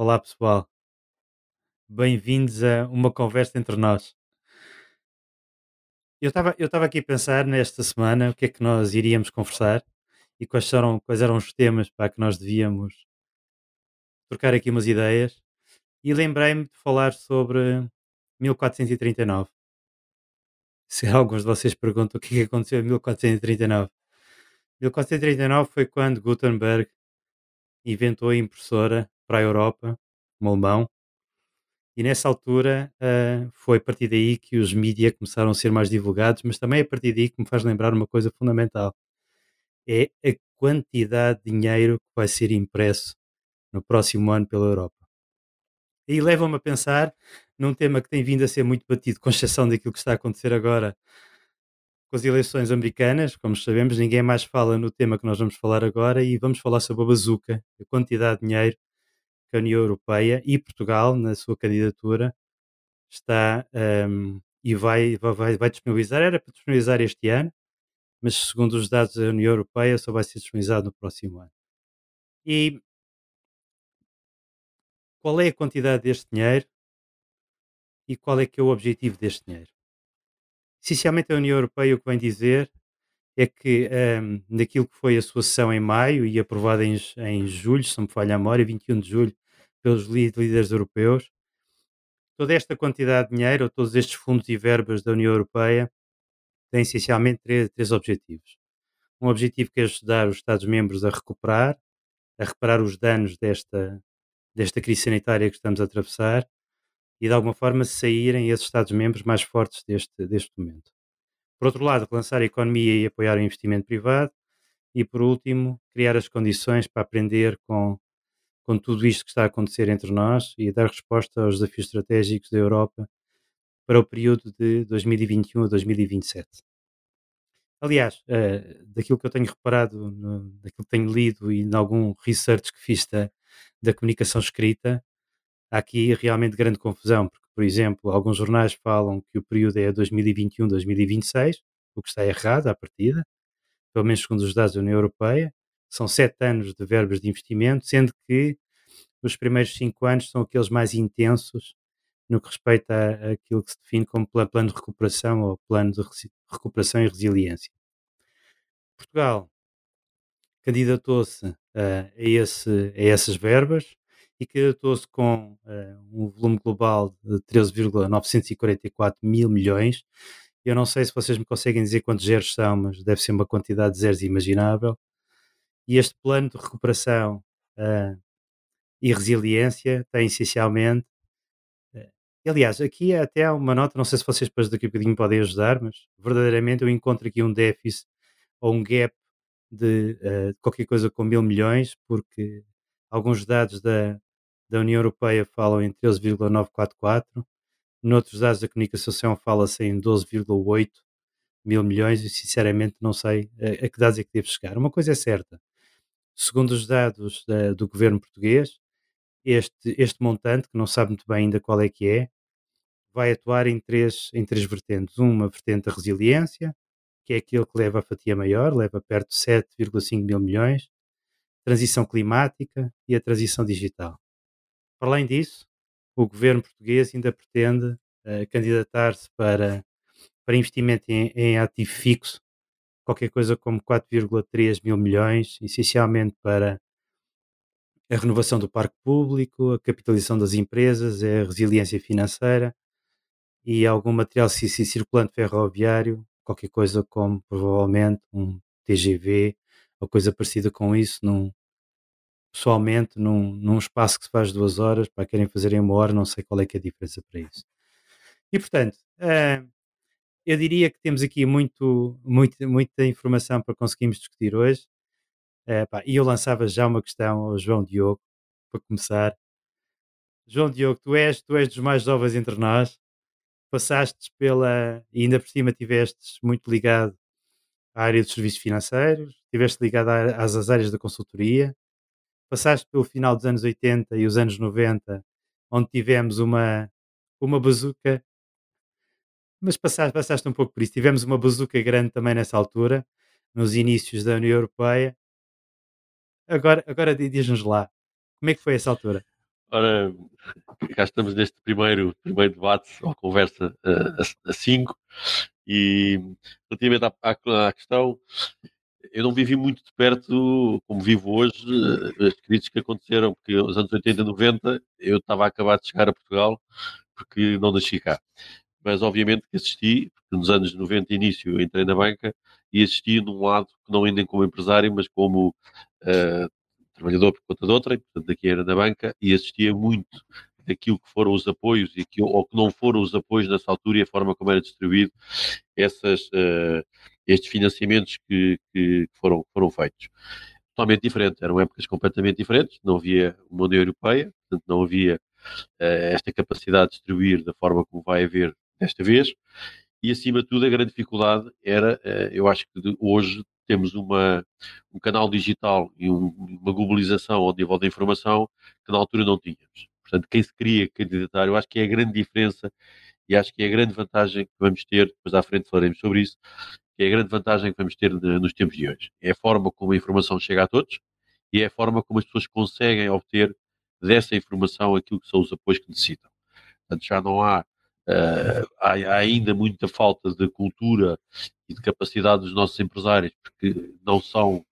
Olá pessoal, bem-vindos a uma conversa entre nós. Eu estava eu estava aqui a pensar nesta semana o que é que nós iríamos conversar e quais eram, quais eram os temas para que nós devíamos trocar aqui umas ideias e lembrei-me de falar sobre 1439. Se alguns de vocês perguntam o que é que aconteceu em 1439. 1439 foi quando Gutenberg inventou a impressora para a Europa, um alemão, E nessa altura, ah, foi a partir daí que os mídia começaram a ser mais divulgados, mas também a partir daí que me faz lembrar uma coisa fundamental, é a quantidade de dinheiro que vai ser impresso no próximo ano pela Europa. E leva-me a pensar num tema que tem vindo a ser muito batido, com exceção daquilo que está a acontecer agora com as eleições americanas, como sabemos, ninguém mais fala no tema que nós vamos falar agora e vamos falar sobre a bazuca, a quantidade de dinheiro que a União Europeia e Portugal, na sua candidatura, está um, e vai, vai, vai disponibilizar. Era para disponibilizar este ano, mas segundo os dados da União Europeia, só vai ser disponibilizado no próximo ano. E qual é a quantidade deste dinheiro e qual é que é o objetivo deste dinheiro? Essencialmente, a União Europeia o que vem dizer é que um, naquilo que foi a sua sessão em maio e aprovada em, em julho, se não me falha a memória, 21 de julho, pelos líderes europeus, toda esta quantidade de dinheiro, ou todos estes fundos e verbas da União Europeia, têm essencialmente três, três objetivos. Um objetivo que é ajudar os Estados-membros a recuperar, a reparar os danos desta, desta crise sanitária que estamos a atravessar e, de alguma forma, saírem esses Estados-membros mais fortes deste, deste momento. Por outro lado, relançar a economia e apoiar o investimento privado. E, por último, criar as condições para aprender com com tudo isto que está a acontecer entre nós e dar resposta aos desafios estratégicos da Europa para o período de 2021 a 2027. Aliás, uh, daquilo que eu tenho reparado, no, daquilo que tenho lido e em algum research que fiz da, da comunicação escrita, há aqui realmente grande confusão, porque, por exemplo, alguns jornais falam que o período é 2021-2026, o que está errado à partida, pelo menos segundo os dados da União Europeia, são sete anos de verbas de investimento, sendo que os primeiros cinco anos são aqueles mais intensos no que respeita a, aquilo que se define como plano de recuperação ou plano de recuperação e resiliência. Portugal candidatou-se uh, a, a essas verbas e candidatou-se com uh, um volume global de 13,944 mil milhões. Eu não sei se vocês me conseguem dizer quantos zeros são, mas deve ser uma quantidade de zeros imaginável. E este plano de recuperação uh, e resiliência tem essencialmente. Uh, aliás, aqui é até uma nota, não sei se vocês depois daqui a bocadinho podem ajudar, mas verdadeiramente eu encontro aqui um déficit ou um gap de qualquer coisa com mil milhões, porque alguns dados da, da União Europeia falam em 13,944, noutros dados da comunicação fala-se em 12,8 mil milhões e sinceramente não sei a, a, que dados é que devo chegar. Uma coisa é certa, Segundo os dados da, do governo português, este, este montante, que não sabe muito bem ainda qual é que é, vai atuar em três, em três vertentes. Uma vertente da resiliência, que é aquele que leva a fatia maior, leva perto de 7,5 mil milhões, transição climática e a transição digital. Para além disso, o governo português ainda pretende uh, candidatar-se para, para investimento em, em ativo fixo qualquer coisa como 4,3 mil milhões, essencialmente para a renovação do parque público, a capitalização das empresas, a resiliência financeira e algum material circulante ferroviário, qualquer coisa como provavelmente um TGV ou coisa parecida com isso, num, pessoalmente num, num espaço que se faz duas horas, para querem fazer em uma hora, não sei qual é que é a diferença para isso. E portanto, uh, eu diria que temos aqui muito, muito, muita informação para conseguirmos discutir hoje. É, pá, e eu lançava já uma questão ao João Diogo, para começar. João Diogo, tu és, tu és dos mais jovens entre nós, passaste pela, e ainda por cima estiveste muito ligado à área dos serviços financeiros, estiveste ligado às áreas da consultoria, passaste pelo final dos anos 80 e os anos 90, onde tivemos uma, uma bazuca mas passaste, passaste um pouco por isso. Tivemos uma bazuca grande também nessa altura, nos inícios da União Europeia. Agora, agora diz-nos lá, como é que foi essa altura? Ora, cá estamos neste primeiro, primeiro debate ou conversa uh, a, a cinco e relativamente à, à, à, questão, eu não vivi muito de perto, como vivo hoje, uh, as crises que aconteceram, porque nos anos 80 e 90 eu estava a acabar de chegar a Portugal porque não nasci cá. Mas obviamente que assisti, porque nos anos 90 início entrei na banca e assisti num lado não ainda como empresário, mas como uh, trabalhador por conta de outra, portanto aqui era na banca, e assistia muito daquilo que foram os apoios e aquilo, ou que não foram os apoios nessa altura e a forma como era distribuído essas, uh, estes financiamentos que, que, foram, foram feitos. Totalmente diferente, eram épocas completamente diferentes, não havia uma União Europeia, portanto não havia uh, esta capacidade de distribuir da forma como vai haver desta vez, e acima de tudo a grande dificuldade era, uh, eu acho que hoje temos uma, um canal digital e um, uma globalização ao nível da informação que na altura não tínhamos. Portanto, quem se queria candidatar, eu acho que é a grande diferença e acho que é a grande vantagem que vamos ter, depois à frente falaremos sobre isso, que é a grande vantagem que vamos ter nos tempos de hoje. É a forma como a informação chega a todos e é a forma como as pessoas conseguem obter dessa informação aquilo que são os apoios que necessitam. Portanto, já não há Uh, há, há, ainda muita falta de cultura e de capacidade dos nossos empresários, porque não são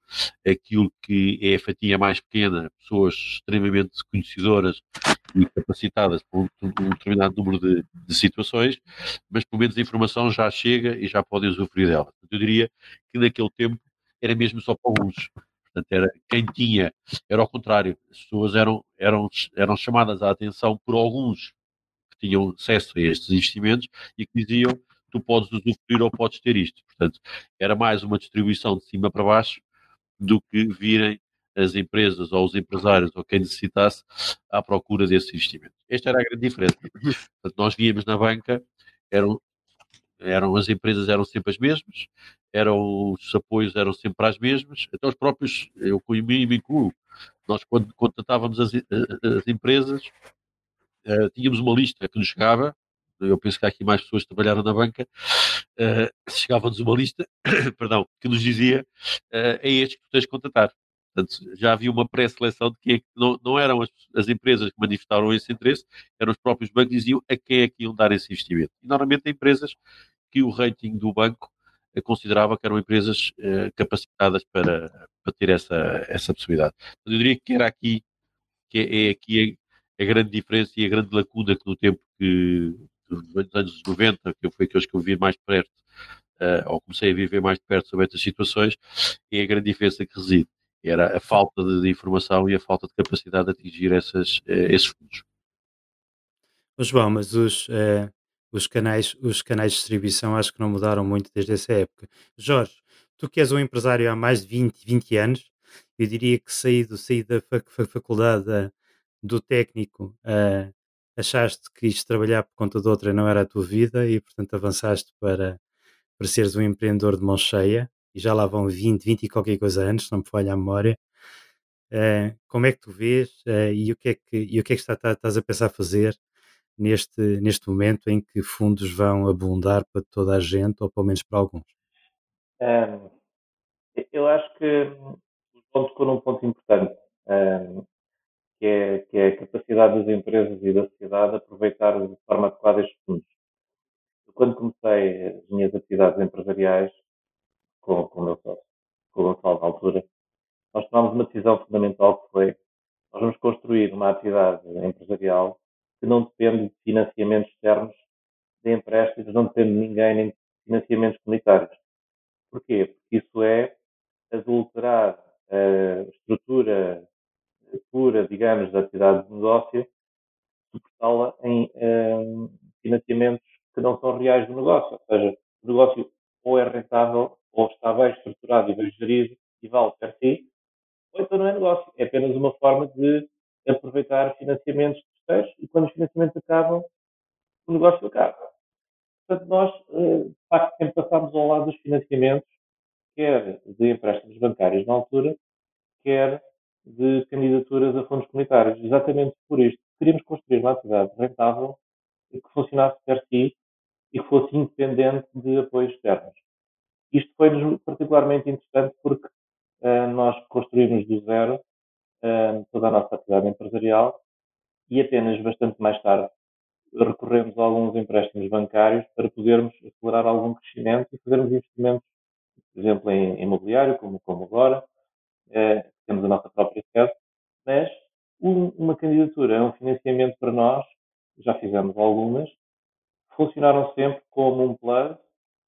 aquilo que é a fatia mais pequena, pessoas extremamente conhecedoras e capacitadas por um, determinado número de, de, situações, mas pelo menos a informação já chega e já podem usufruir dela. Eu diria que naquele tempo era mesmo só para alguns. Portanto, era, quem tinha, era ao contrário, as pessoas eram, eram, eram chamadas à atenção por alguns que tinham acesso a estes investimentos e que diziam tu podes usufruir ou podes ter isto. Portanto, era mais uma distribuição de cima para baixo do que virem as empresas ou os empresários ou quem necessitasse à procura desses investimentos. Esta era a grande diferença. Portanto, nós víamos na banca, eram, eram as empresas eram sempre as mesmas, eram os apoios eram sempre as mesmas, então os próprios, eu me incluo, nós quando contratávamos as, as empresas, uh, tínhamos uma lista que nos chegava, eu penso que há aqui mais pessoas que trabalharam na banca, uh, chegava-nos uma lista, perdão, que nos dizia uh, é estes que tu tens de contratar. Portanto, já havia uma pré-seleção de que não, não eram as, as, empresas que manifestaram esse interesse, eram os próprios bancos que diziam a quem é que iam dar esse investimento. E normalmente empresas que o rating do banco considerava que eram empresas capacitadas para, para ter essa, essa possibilidade. Eu diria que era aqui que é, é aqui a grande diferença e a grande lacuna que no tempo que dos anos 90, que foi aqueles que eu vi mais perto, uh, ou comecei a viver mais perto sobre estas situações, é a grande diferença que reside. Era a falta de, informação e a falta de capacidade de atingir essas, uh, esses fundos. Mas bom, mas os, uh, os, canais, os canais de distribuição acho que não mudaram muito desde essa época. Jorge, tu que és um empresário há mais de 20, 20 anos, eu diria que saí, saí da faculdade do técnico, achaste que isto trabalhar por conta de outra não era a tua vida e, portanto, avançaste para, para seres um empreendedor de mão cheia e já lá vão 20, 20 e qualquer coisa anos, não me falha a memória. Uh, como é que tu vês uh, e o que é que, e o que, é que está, tá, estás a pensar fazer neste, neste momento em que fundos vão abundar para toda a gente ou pelo menos para alguns? Um, eu acho que o ponto tocou num ponto importante. Um, que é, que é a capacidade das empresas e da sociedade aproveitar de forma adequada estes fundos. Quando comecei as minhas atividades empresariais com, com o meu sócio, com o Gonçalo altura, nós tomámos uma decisão fundamental que foi nós vamos construir uma atividade empresarial que não depende de financiamentos externos, de empréstimos, não depende de ninguém, nem de financiamentos comunitários. Porquê? Porque isso é adulterar a estrutura pura, digamos, da atividade de negócio, suportá-la em um, financiamentos que não são reais do negócio. Ou seja, o negócio ou é rentável, ou está bem estruturado e bem gerido e vale per si, ou então não é negócio. É apenas uma forma de aproveitar financiamentos terceiros e quando os financiamentos acabam, o negócio acaba. Portanto, nós, eh, de facto, sempre passámos ao lado dos financiamentos, quer de empréstimos bancários na altura, quer de candidaturas a fundos comunitários, exatamente por isto. Queríamos construir uma atividade rentável que funcionasse per si e que fosse independente de apoios externos. Isto foi-nos particularmente interessante porque uh, nós construímos do zero uh, toda a nossa atividade empresarial e apenas bastante mais tarde recorremos a alguns empréstimos bancários para podermos acelerar algum crescimento e fazermos investimentos, por exemplo, em imobiliário, como, como agora, eh, temos a nossa própria sede, mas um, uma candidatura um financiamento para nós, já fizemos algumas, funcionaram sempre como um plus,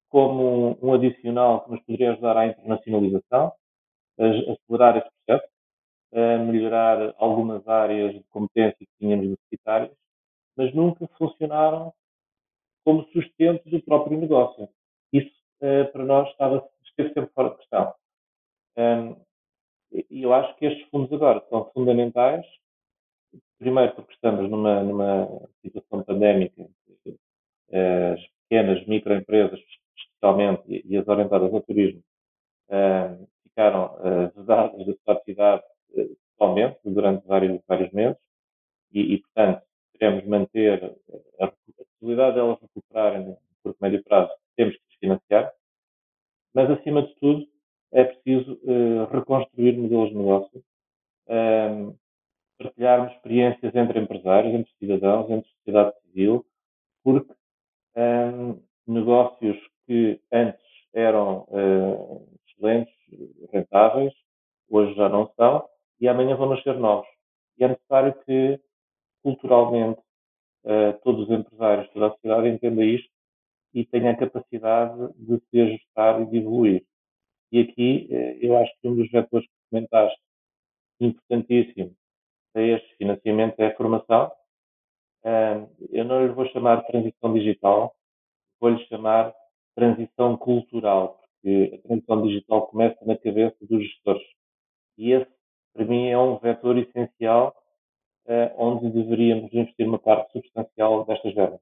como um, adicional que nos poderia ajudar à internacionalização, a acelerar esse processo, a melhorar algumas áreas de competência que tínhamos necessitárias, mas nunca funcionaram como sustento do próprio negócio. Isso, uh, para nós, estava, esteve sempre fora de questão. E eu acho que estes fundos agora são fundamentais, primeiro porque estamos numa, numa situação pandémica, uh, as pequenas microempresas, especialmente, e, as orientadas ao turismo, uh, ficaram vedadas da sua atividade totalmente durante vários, vários meses. E, e, portanto, queremos manter a, a possibilidade delas de recuperarem no curto médio prazo, temos que desfinanciar, mas, acima de tudo, é preciso uh, reconstruir modelos de negócio, um, ehm, partilharmos experiências entre empresários, entre cidadãos, entre sociedade civil, porque ehm, negócios que antes eram uh, excelentes, rentáveis, hoje já não são, e amanhã vão nascer novos. E é necessário que, culturalmente, uh, todos os empresários, toda a sociedade entenda isto e tenha a capacidade de se ajustar e de evoluir. E aqui, uh, eu acho que um dos vetores que comentaste, importantíssimo para este financiamento é a formação. Eu não lhe vou chamar transição digital, vou-lhe chamar transição cultural, porque a transição digital começa na cabeça dos gestores. E esse para mim é um vetor essencial uh, onde deveríamos investir uma parte substancial destas verbas.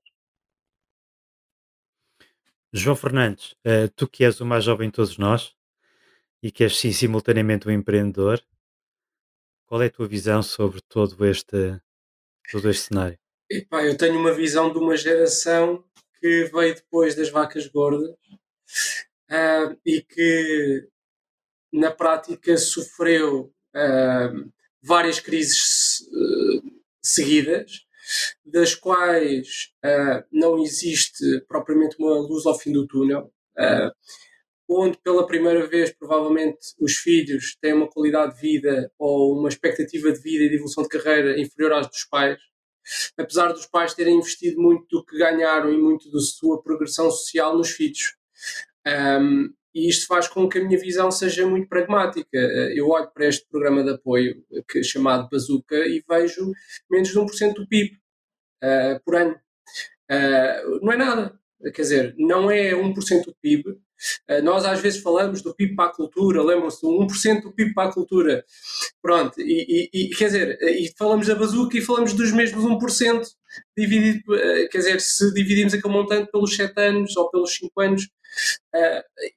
João Fernandes, uh, tu que és o mais jovem de todos nós e que és sim simultaneamente um empreendedor, qual é a tua visão sobre todo este, todo este cenário? Epá, eu tenho uma visão de uma geração que veio depois das vacas gordas uh, e que na prática sofreu várias crises uh, seguidas, das quais uh, não existe propriamente uma luz ao fim do túnel, uh, onde pela primeira vez provavelmente os filhos têm uma qualidade de vida ou uma expectativa de vida e de evolução de carreira inferior às dos pais, apesar dos pais terem investido muito do que ganharam e muito da sua progressão social nos filhos. Um, e isto faz com que a minha visão seja muito pragmática. Eh, eu olho para este programa de apoio que é chamado Bazooka e vejo menos de 1% do PIB uh, eh, por ano. Uh, não é nada. Quer dizer, não é 1% do PIB. Uh, nós às vezes falamos do PIB para a cultura, lembram-se do 1% do PIB para a cultura. Pronto, e, e, quer dizer, e falamos da bazuca e falamos dos mesmos 1% dividido, quer dizer, se dividimos aquele montante pelos 7 anos ou pelos 5 anos,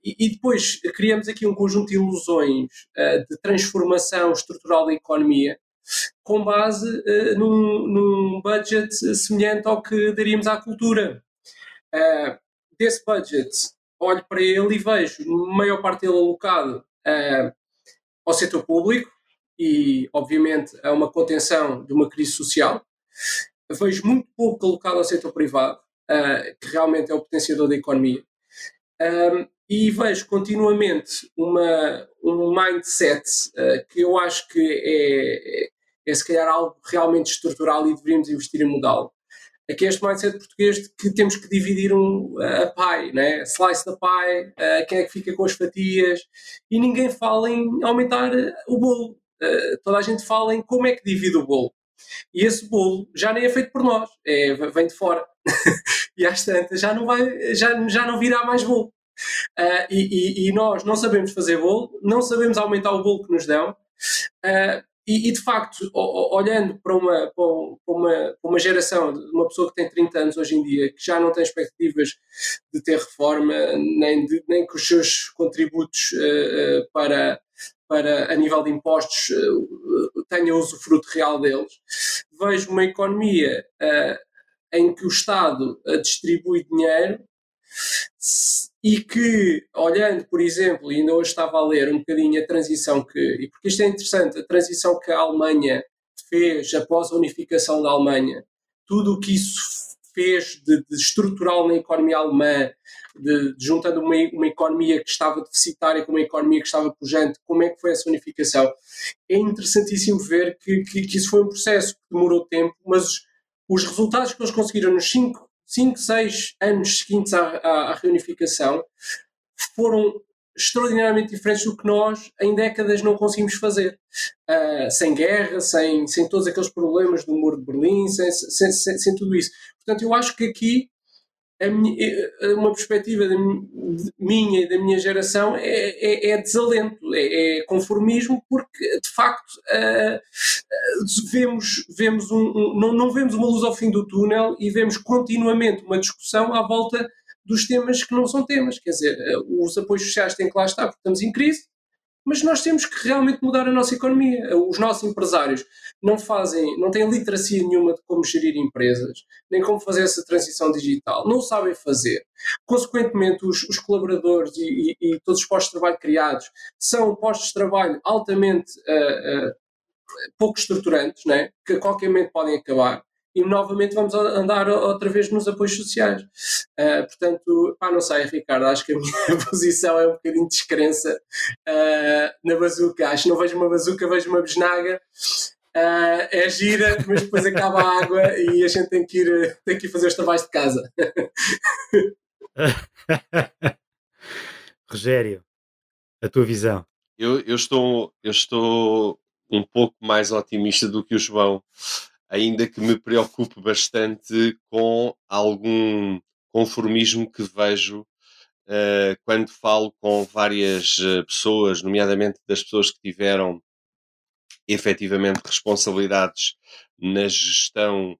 e, depois criamos aqui um conjunto de ilusões de transformação estrutural da economia com base num, num, budget semelhante ao que daríamos à cultura. desse budget, olho para ele e vejo a maior parte dele alocado ao setor público e, obviamente, a uma contenção de uma crise social. Vejo muito pouco alocado ao setor privado, que realmente é o potenciador da economia. Um, e vejo continuamente uma, um mindset uh, que eu acho que é, é, é, se calhar algo realmente estrutural e deveríamos investir em mudá-lo. Aqui é este mindset português de que temos que dividir um, a pie, né? slice da pie, uh, quem é que fica com as fatias, e ninguém fala em aumentar o bolo. Uh, toda a gente fala em como é que divide o bolo. E esse bolo já nem é feito por nós, é, vem de fora. e às tantas já não, vai, já, já não virá mais bolo. Uh, e, e, e, nós não sabemos fazer bolo, não sabemos aumentar o bolo que nos dão. Uh, e, e, de facto, olhando para uma, para, uma, para uma geração, uma pessoa que tem 30 anos hoje em dia, que já não tem expectativas de ter reforma, nem, de, nem que os seus contributos uh, para, para, a nível de impostos, uh, tenham usufruto real deles, vejo uma economia uh, em que o Estado distribui dinheiro e que, olhando, por exemplo, ainda hoje estava a ler um bocadinho a transição que, e porque isto é interessante, a transição que a Alemanha fez após a unificação da Alemanha, tudo o que isso fez de, de estrutural na economia alemã, de, de juntando uma, uma, economia que estava deficitária com uma economia que estava pujante, como é que foi essa unificação? É interessantíssimo ver que, que, que isso foi um processo que demorou tempo, mas os, os resultados que eles conseguiram nos 5, 6 anos seguintes à, à, à reunificação foram extraordinariamente diferentes do que nós em décadas não conseguimos fazer. Uh, sem guerra, sem, sem todos aqueles problemas do muro de Berlim, sem, sem, sem, sem tudo isso. Portanto, eu acho que aqui uma perspectiva de minha e da minha geração é, é, é desalento, é, é, conformismo, porque de facto uh, vemos, vemos um, um, não, não vemos uma luz ao fim do túnel e vemos continuamente uma discussão à volta dos temas que não são temas. Quer dizer, eh, os apoios sociais têm que lá estar porque estamos em crise, mas nós temos que realmente mudar a nossa economia. Os nossos empresários não fazem, não têm literacia nenhuma de como gerir empresas, nem como fazer essa transição digital, não sabem fazer. Consequentemente, os, os colaboradores e, e, e, todos os postos de trabalho criados são postos de trabalho altamente uh, uh, pouco estruturantes, né? que a qualquer momento podem acabar e novamente vamos andar outra vez nos apoios sociais. Uh, portanto, pá, não sei, Ricardo, acho que a minha posição é um bocadinho de descrença uh, na bazuca. Acho que não vejo uma bazuca, vejo uma besnaga. Uh, é gira, mas depois acaba a água e a gente tem que ir, tem que ir fazer os trabalhos de casa. Rogério, a tua visão. Eu, eu, estou, eu estou um pouco mais otimista do que o João ainda que me preocupe bastante com algum conformismo que vejo uh, quando falo com várias uh, pessoas, nomeadamente das pessoas que tiveram efetivamente responsabilidades na gestão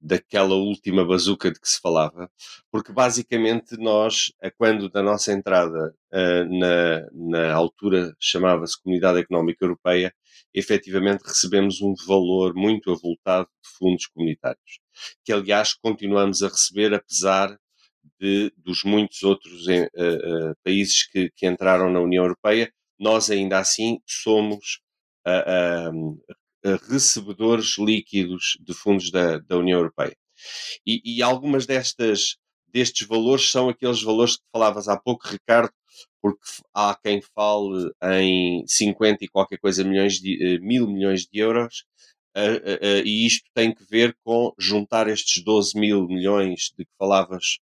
daquela última bazuca de que se falava, porque basicamente nós, quando da nossa entrada uh, na, na altura chamava-se Comunidade Económica Europeia, efetivamente recebemos um valor muito avultado de fundos comunitários, que aliás continuamos a receber apesar de, dos muitos outros uh, uh, países que, que, entraram na União Europeia, nós ainda assim somos recebedores líquidos de fundos da, da União Europeia. E, e, algumas destas, destes valores são aqueles valores que falavas há pouco, Ricardo, porque há quem fale em 50 e qualquer coisa milhões de, uh, mil milhões de euros, e isto tem que ver com juntar estes 12 mil milhões de que falavas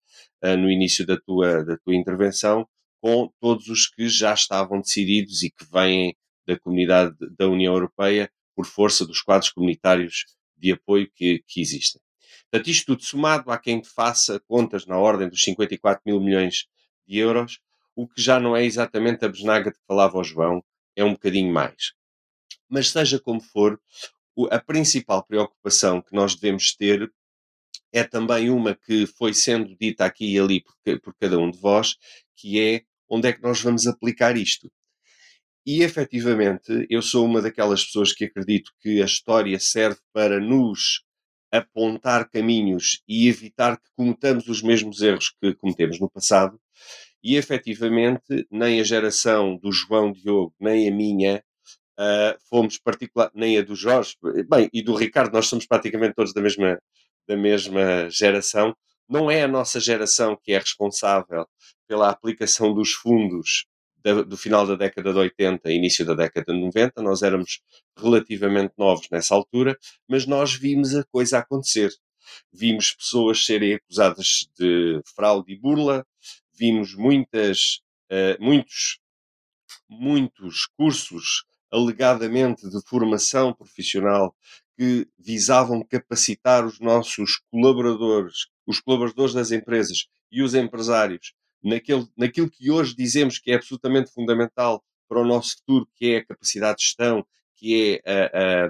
no início da tua, da tua intervenção, com todos os que já estavam decididos e que vêm da comunidade da União Europeia por força dos quadros comunitários de apoio que, que existem. Portanto, isto tudo somado a quem faça contas na ordem dos 54 mil milhões de euros, o que já não é exatamente a besnaga de que falava o João, é um bocadinho mais. Mas seja como for, a principal preocupação que nós devemos ter é também uma que foi sendo dita aqui e ali por, por cada um de vós, que é onde é que nós vamos aplicar isto. E efetivamente, eu sou uma daquelas pessoas que acredito que a história serve para nos apontar caminhos e evitar que cometamos os mesmos erros que cometemos no passado. E efetivamente, nem a geração do João Diogo, nem a minha, uh, fomos particular, nem a do Jorge, bem, e do Ricardo, nós somos praticamente todos da mesma, da mesma geração. Não é a nossa geração que é responsável pela aplicação dos fundos da, do final da década de 80 início da década de 90, nós éramos relativamente novos nessa altura, mas nós vimos a coisa acontecer. Vimos pessoas serem acusadas de fraude e burla, vimos muitas, uh, muitos, muitos cursos alegadamente de formação profissional que visavam capacitar os nossos colaboradores, os colaboradores das empresas e os empresários naquele, naquilo que hoje dizemos que é absolutamente fundamental para o nosso futuro, que é a capacidade de gestão, que é a, a,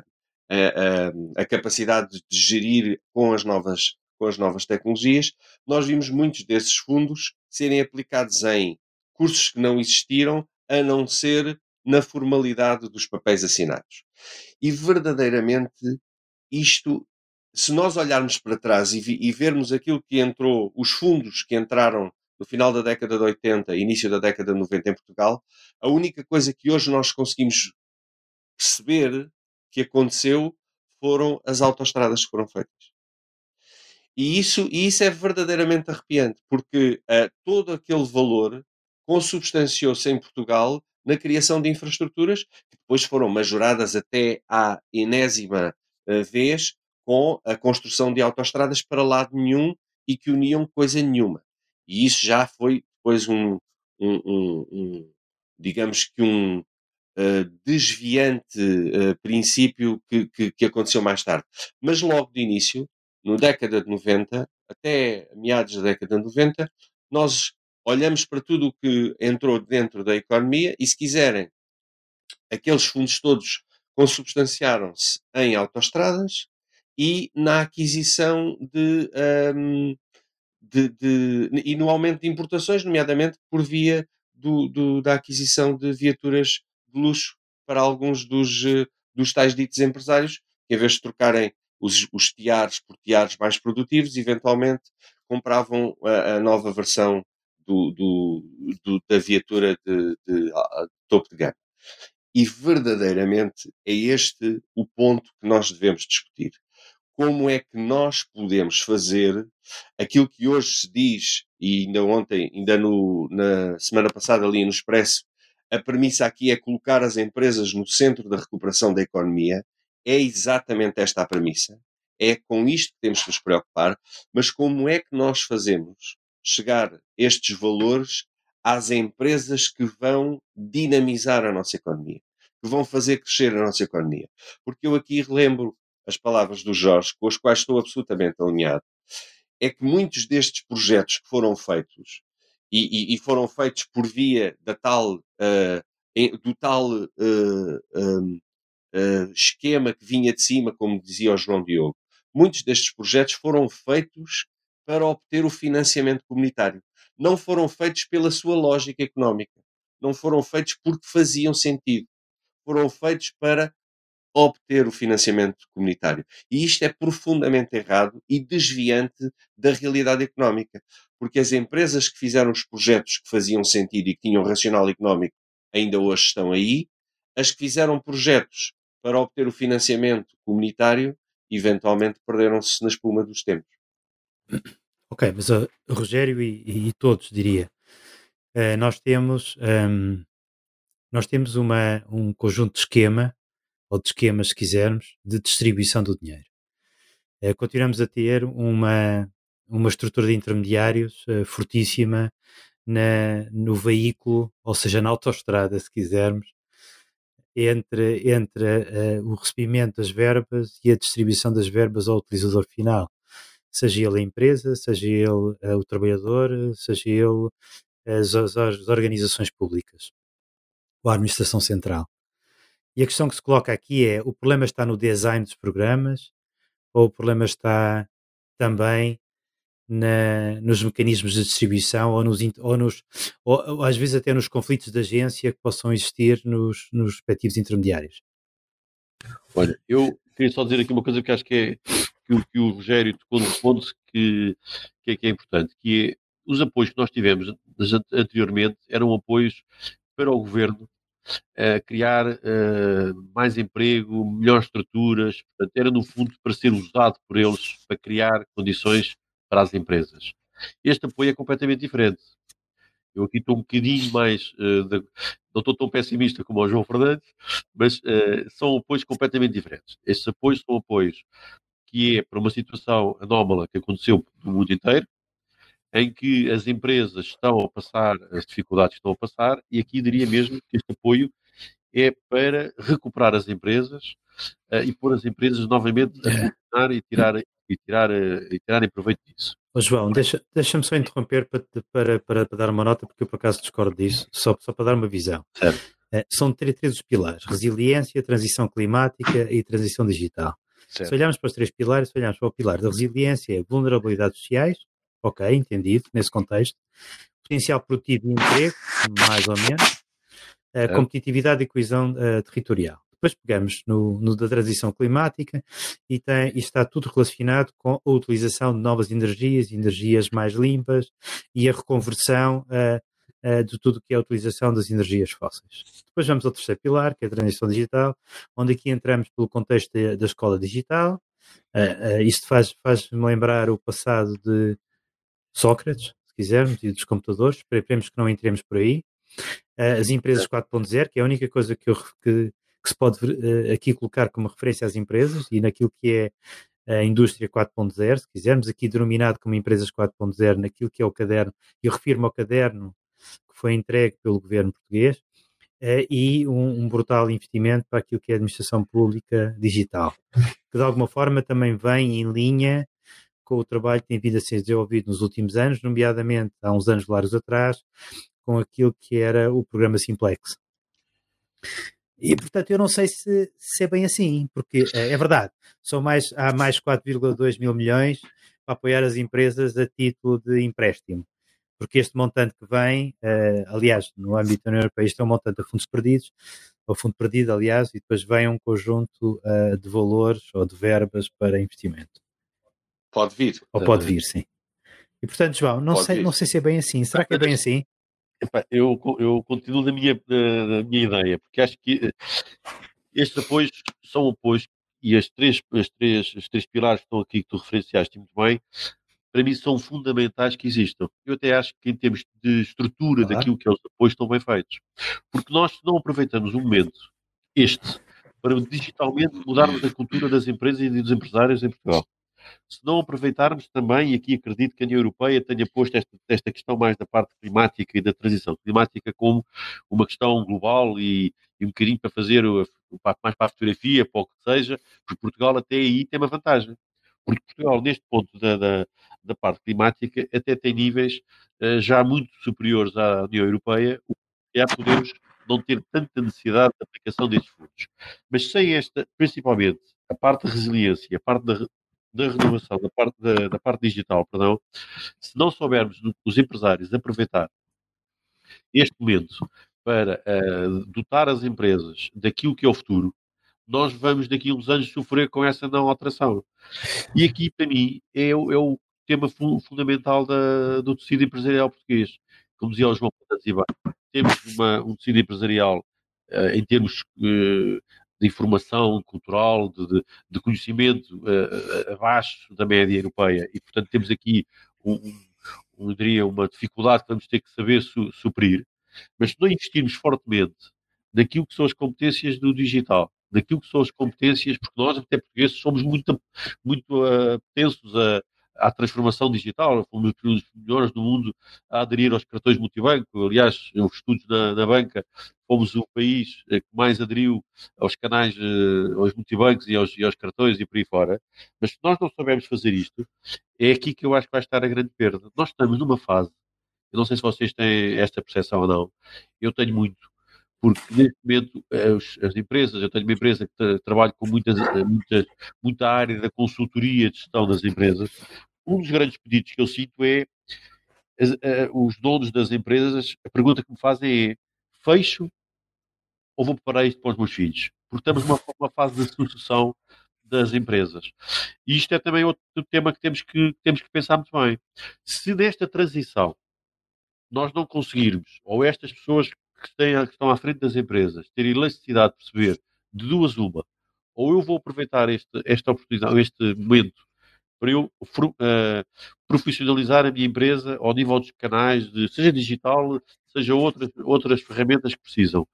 a, a capacidade de gerir com as novas com as novas tecnologias, nós vimos muitos desses fundos serem aplicados em cursos que não existiram, a não ser na formalidade dos papéis assinados. E verdadeiramente isto, se nós olharmos para trás e, vi, e vermos aquilo que entrou, os fundos que entraram no final da década de 80, início da década de 90 em Portugal, a única coisa que hoje nós conseguimos perceber que aconteceu foram as autoestradas que foram feitas. E isso, e isso é verdadeiramente arrepiante, porque uh, todo aquele valor consubstanciou-se em Portugal na criação de infraestruturas que depois foram majoradas até à enésima uh, vez com a construção de autoestradas para lado nenhum e que uniam coisa nenhuma. E isso já foi depois um, um, um, um digamos que um uh, desviante uh, princípio que, que, que, aconteceu mais tarde. Mas logo de início, no década de 90, até meados da década de 90, nós olhamos para tudo o que entrou dentro da economia e, se quiserem, aqueles fundos todos consubstanciaram-se em autoestradas e na aquisição de, um, de, de, e no aumento de importações, nomeadamente por via do, do, da aquisição de viaturas de luxo para alguns dos, eh, dos tais ditos empresários, que em vez de trocarem os, os tiares por tiares mais produtivos, eventualmente compravam a, a nova versão do, do, da viatura de, de, topo de gama. E verdadeiramente é este o ponto que nós devemos discutir como é que nós podemos fazer aquilo que hoje se diz, e ainda ontem, ainda no, na semana passada ali no Expresso, a premissa aqui é colocar as empresas no centro da recuperação da economia. É exatamente esta a premissa. É com isto que temos que nos preocupar, mas como é que nós fazemos chegar estes valores às empresas que vão dinamizar a nossa economia, que vão fazer crescer a nossa economia? Porque eu aqui relembro as palavras do Jorge, com as quais estou absolutamente alinhado, é que muitos destes projetos que foram feitos e, e, e foram feitos por via da tal, uh, do tal uh, uh, esquema que vinha de cima, como dizia o João Diogo, muitos destes projetos foram feitos para obter o financiamento comunitário. Não foram feitos pela sua lógica económica. Não foram feitos porque faziam sentido. Foram feitos para obter o financiamento comunitário. E isto é profundamente errado e desviante da realidade económica, porque as empresas que fizeram os projetos que faziam sentido e que tinham racional económico ainda hoje estão aí, as que fizeram projetos para obter o financiamento comunitário eventualmente perderam-se na espuma dos tempos. Ok, mas uh, Rogério e, e, todos, diria, uh, nós temos, um, nós temos uma, um conjunto de esquema ou de esquemas, se quisermos, de distribuição do dinheiro. Uh, continuamos a ter uma, uma estrutura de intermediários uh, fortíssima na, no veículo, ou seja, na autoestrada, se quisermos, entre, entre uh, o recebimento das verbas e a distribuição das verbas ao utilizador final, seja ele a empresa, seja ele o trabalhador, seja ele as, as, as organizações públicas ou a administração central. E a questão que se coloca aqui é: o problema está no design dos programas ou o problema está também na, nos mecanismos de distribuição ou, nos, ou, nos, ou, ou, às vezes até nos conflitos de agência que possam existir nos, nos respectivos intermediários? Olha, eu queria só dizer aqui uma coisa que acho que é que o, que o Rogério tocou no ponto que, que, é, que é importante, que é os apoios que nós tivemos anteriormente eram apoios para o governo uh, criar uh, mais emprego, melhores estruturas, portanto, era no fundo para ser usado por eles para criar condições para as empresas. Este apoio é completamente diferente. Eu aqui estou um bocadinho mais, uh, de, não estou tão pessimista como o João Fernandes, mas uh, são apoios completamente diferentes. Estes apoios são apoios que é para uma situação anómala que aconteceu no mundo inteiro, em que as empresas estão a passar as dificuldades estão a passar, e aqui diria mesmo que este apoio é para recuperar as empresas uh, e pôr as empresas novamente a é. funcionar e tirar e, tirar, uh, e tirarem proveito disso. Oh, João, deixa-me deixa só interromper para, para, para, para, dar uma nota, porque eu por acaso discordo disso, só, só para dar uma visão. Certo. Uh, são três, três os pilares: resiliência, transição climática e transição digital. Certo. Se olharmos para os três pilares, se olharmos para o pilar da resiliência, é vulnerabilidades sociais, ok, entendido, nesse contexto. Potencial produtivo e emprego, mais ou menos. A competitividade e coesão uh, territorial. Depois pegamos no, no, da transição climática e, tem, e está tudo relacionado com a utilização de novas energias, energias mais limpas e a reconversão uh, de tudo o que é a utilização das energias fósseis. Depois vamos ao terceiro pilar, que é a transição digital, onde aqui entramos pelo contexto da escola digital. Uh, uh, isto faz-me faz lembrar o passado de Sócrates, se quisermos, e dos computadores. Esperemos que não entremos por aí. as empresas 4.0, que é a única coisa que, eu, que, que se pode aqui colocar como referência às empresas e naquilo que é a indústria 4.0, se quisermos, aqui denominado como empresas 4.0, naquilo que é o caderno, eu refiro-me ao caderno que foi entregue pelo governo português, uh, e um, um, brutal investimento para aquilo que é a administração pública digital, que de alguma forma também vem em linha com o trabalho que tem vindo a ser desenvolvido nos últimos anos, nomeadamente há uns anos largos atrás, com aquilo que era o programa Simplex. E, portanto, eu não sei se, se é bem assim, porque é, é verdade, são mais, há mais 4,2 mil milhões para apoiar as empresas a título de empréstimo. Porque este montante que vem, uh, aliás, no âmbito da União Europeia, isto é um montante a fundos perdidos, ou fundo perdido, aliás, e depois vem um conjunto uh, de valores ou de verbas para investimento. Pode vir. Ou pode vir, sim. E portanto, João, não, sei, não sei se é bem assim. Será que é bem assim? eu, eu continuo na minha, na minha ideia, porque acho que eh, estes apoios são apoios e as três, as três, os três pilares que estão aqui, que tu referenciaste muito bem, para mim são fundamentais que existam. Eu até acho que em termos de estrutura claro. daquilo que é os apoios estão bem feitos. Porque nós não aproveitamos um momento, este, para digitalmente mudarmos a cultura das empresas e dos empresários em Portugal se não aproveitarmos também, e aqui acredito que a União Europeia tenha posto esta, esta questão mais da parte climática e da transição climática como uma questão global e, e um bocadinho para fazer o, mais para a fotografia, para o que seja, porque Portugal até aí tem uma vantagem. Porque Portugal, neste ponto da, da, da parte climática, até tem níveis uh, já muito superiores à União Europeia, o que já podemos não ter tanta necessidade de aplicação destes fundos. Mas sem esta, principalmente, a parte da resiliência, a parte da, da renovação, da parte, da, da, parte digital, perdão, se não soubermos os empresários aproveitar este momento para uh, dotar as empresas daquilo que é o futuro, nós vamos daqui a uns anos sofrer com essa não alteração. E aqui, para mim, é, é o tema fundamental da, do tecido empresarial português. Como dizia o João Patazzi temos uma, um tecido empresarial uh, em termos uh, de informação cultural, de, de, de conhecimento uh, abaixo da média europeia. E, portanto, temos aqui um, um, diria, uma dificuldade que vamos ter que saber su, suprir. Mas se não investirmos fortemente naquilo que são as competências do digital, naquilo que são as competências, porque nós, até portugueses, somos muito, muito uh, tensos a, à transformação digital. Fomos os melhores do mundo a aderir aos cartões multibanco. Aliás, os estudos na banca, fomos o país eh, que mais aderiu aos canais, eh, aos multibancos e aos, e aos cartões e por aí fora. Mas se nós não soubermos fazer isto, é aqui que eu acho que vai estar a grande perda. Nós estamos numa fase, eu não sei se vocês têm esta percepção ou não, eu tenho muito, porque neste momento as, as, empresas, eu tenho uma empresa que trabalha com muitas, muita área da consultoria de gestão das empresas, um dos grandes pedidos que eu sinto é as, os donos das empresas, a pergunta que me fazem é fecho ou vou preparar isto para os meus filhos? Porque estamos numa fase de sucessão das empresas. E isto é também outro tema que temos que, temos que pensar muito bem. Se nesta transição nós não conseguirmos, ou estas pessoas que, têm, que estão à frente das empresas terem elasticidade de perceber de duas uma, ou eu vou aproveitar este, esta oportunidade, este momento para eu uh, profissionalizar a minha empresa ao nível dos canais, de, seja digital, seja outras, outras ferramentas que precisam.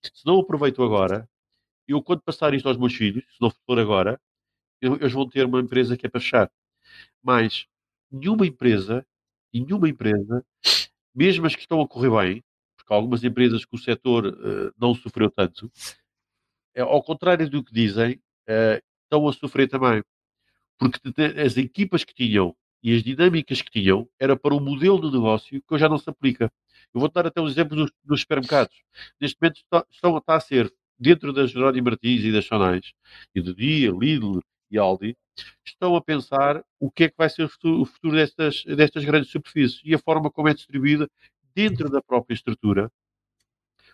Se não aproveito agora, eu quando passar isto aos meus filhos, se não for agora, eu, eles vão ter uma empresa que é para fechar. Mas nenhuma empresa, nenhuma empresa, mesmo as que estão a correr bem, porque há algumas empresas que o setor uh, não sofreu tanto, é, ao contrário do que dizem, uh, estão a sofrer também porque as equipas que tinham e as dinâmicas que tinham era para um modelo de negócio que já não se aplica. Eu vou dar até um exemplo dos, dos supermercados. Neste momento está, estão, está a ser, dentro das Jerónimo Martins e das Sonais, e do Dia, Lidl e Aldi, estão a pensar o que é que vai ser o futuro, o futuro destas, destas grandes superfícies e a forma como é distribuída dentro da própria estrutura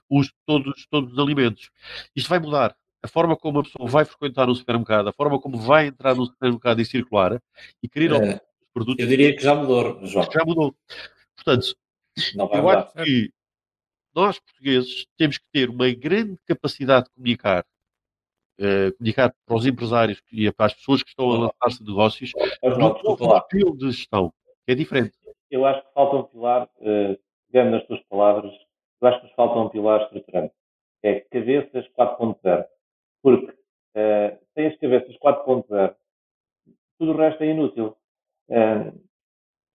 os, todos, todos os alimentos. Isto vai mudar a forma como a pessoa vai frequentar um supermercado, a forma como vai entrar no supermercado e circular e querer é, produtos. Eu diria que já mudou, João. Já mudou. Portanto, eu acho que nós portugueses temos que ter uma grande capacidade de comunicar, uh, comunicar para os empresários e para as pessoas que estão a lançar-se negócios, do perfil de gestão, que é diferente. Eu acho que falta um pilar, uh, pegando nas tuas palavras, eu acho que nos falta um pilar estruturante. É cabeças 4.0. Porque uh, sem as cabeças 4.0, tudo o resto é inútil. Uh,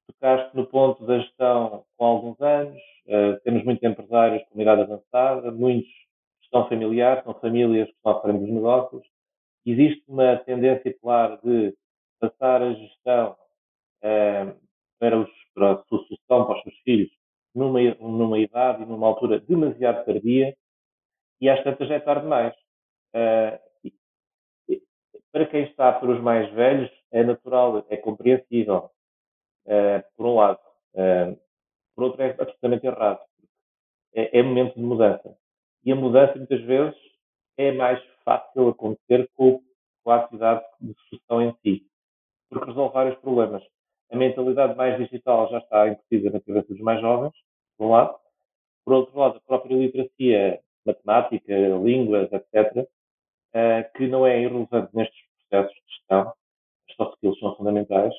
tocaste no ponto da gestão com alguns anos, uh, temos muitos empresários com idade avançada, muitos gestão familiar, são famílias que estão à frente dos negócios. Existe uma tendência clara de passar a gestão uh, para, os, para a sua sucessão, para os seus filhos, numa, numa idade e numa altura demasiado tardia, e às tantas já é tarde demais. Uh, para quem está para os mais velhos, é natural, é compreensível, uh, por um lado. Uh, por outro, é absolutamente errado. É, é momento de mudança. E a mudança, muitas vezes, é mais fácil acontecer com, a atividade de sucessão em si, porque resolve vários problemas. A mentalidade mais digital já está incutida na cabeça dos mais jovens, por um lado. Por outro lado, a própria literacia matemática, línguas, etc., eh, que não é irrelevante nestes processos de gestão. As soft skills são fundamentais.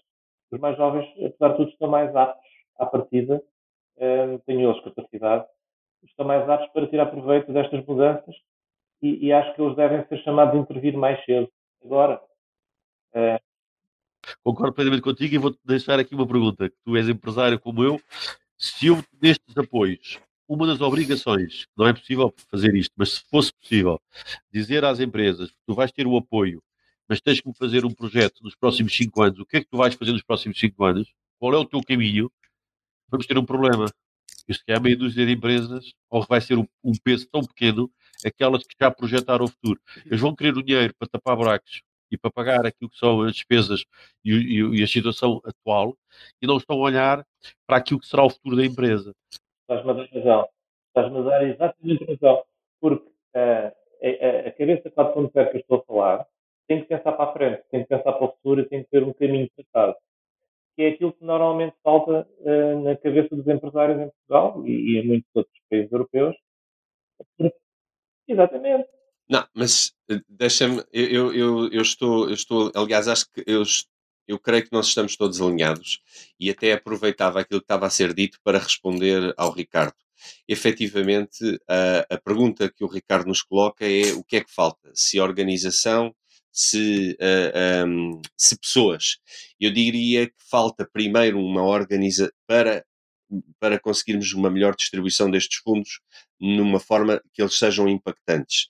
Os mais jovens, apesar de tudo, estão mais aptos à partida, eh, têm eles capacidade, estão mais aptos para tirar proveito destas mudanças e, e acho que eles devem ser chamados a intervir mais cedo. Agora. É... Concordo plenamente contigo e vou-te deixar aqui uma pergunta. Tu és empresário como eu. Se eu, nestes apoios, uma das obrigações, não é possível fazer isto, mas se fosse possível, dizer às empresas tu vais ter o apoio, mas tens que fazer um projeto nos próximos 5 anos, o que é que tu vais fazer nos próximos 5 anos, qual é o teu caminho, vamos ter um problema. Isto é meia dúzia de empresas, ou vai ser um, um peso tão pequeno, aquelas que já projetaram o futuro. Eles vão querer o dinheiro para tapar buracos e para pagar aquilo que são as despesas e, e, e a situação atual, e não estão a olhar para aquilo que será o futuro da empresa estás-me a dar razão. Estás-me a dar exatamente razão. Porque uh, a, a, cabeça 4.0 que eu estou a falar tem que pensar para a frente, tem que pensar para o futuro e tem que ter um caminho traçado. Que é aquilo que normalmente falta uh, na cabeça dos empresários em Portugal e, e em muitos outros países europeus. Exatamente. Não, mas eh, deixa-me, eu, eu, eu, estou, eu estou, aliás, acho que eu eu creio que nós estamos todos alinhados e até aproveitava aquilo que estava a ser dito para responder ao Ricardo. Efetivamente, a, a pergunta que o Ricardo nos coloca é o que é que falta? Se organização, se, uh, um, se pessoas. Eu diria que falta primeiro uma organização para, para conseguirmos uma melhor distribuição destes fundos numa forma que eles sejam impactantes.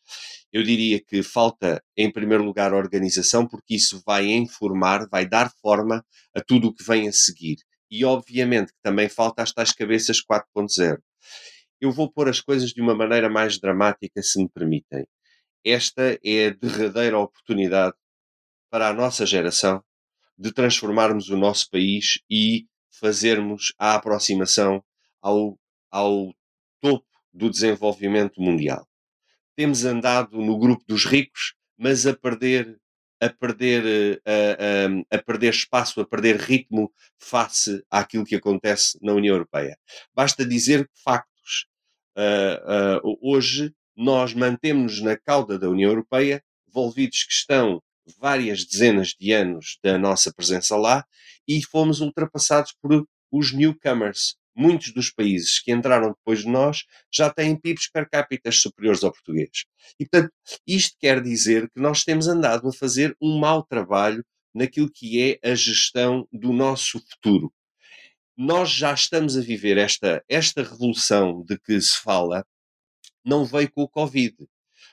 Eu diria que falta, em primeiro lugar, organização, porque isso vai informar, vai dar forma a tudo o que vem a seguir. E, obviamente, também falta as tais cabeças 4.0. Eu vou pôr as coisas de uma maneira mais dramática, se me permitem. Esta é a derradeira oportunidade para a nossa geração de transformarmos o nosso país e fazermos a aproximação ao, ao topo do desenvolvimento mundial temos andado no grupo dos ricos, mas a perder a perder, a, eh, a, a, perder espaço, a perder ritmo face àquilo que acontece na União Europeia. Basta dizer factos. Uh, uh, hoje nós mantemos-nos na cauda da União Europeia, envolvidos que estão várias dezenas de anos da nossa presença lá, e fomos ultrapassados por os newcomers, muitos dos países que entraram depois de nós já têm PIBs per capita superiores ao português. E, portanto, isto quer dizer que nós temos andado a fazer um mau trabalho naquilo que é a gestão do nosso futuro. Nós já estamos a viver esta, esta revolução de que se fala, não veio com o Covid.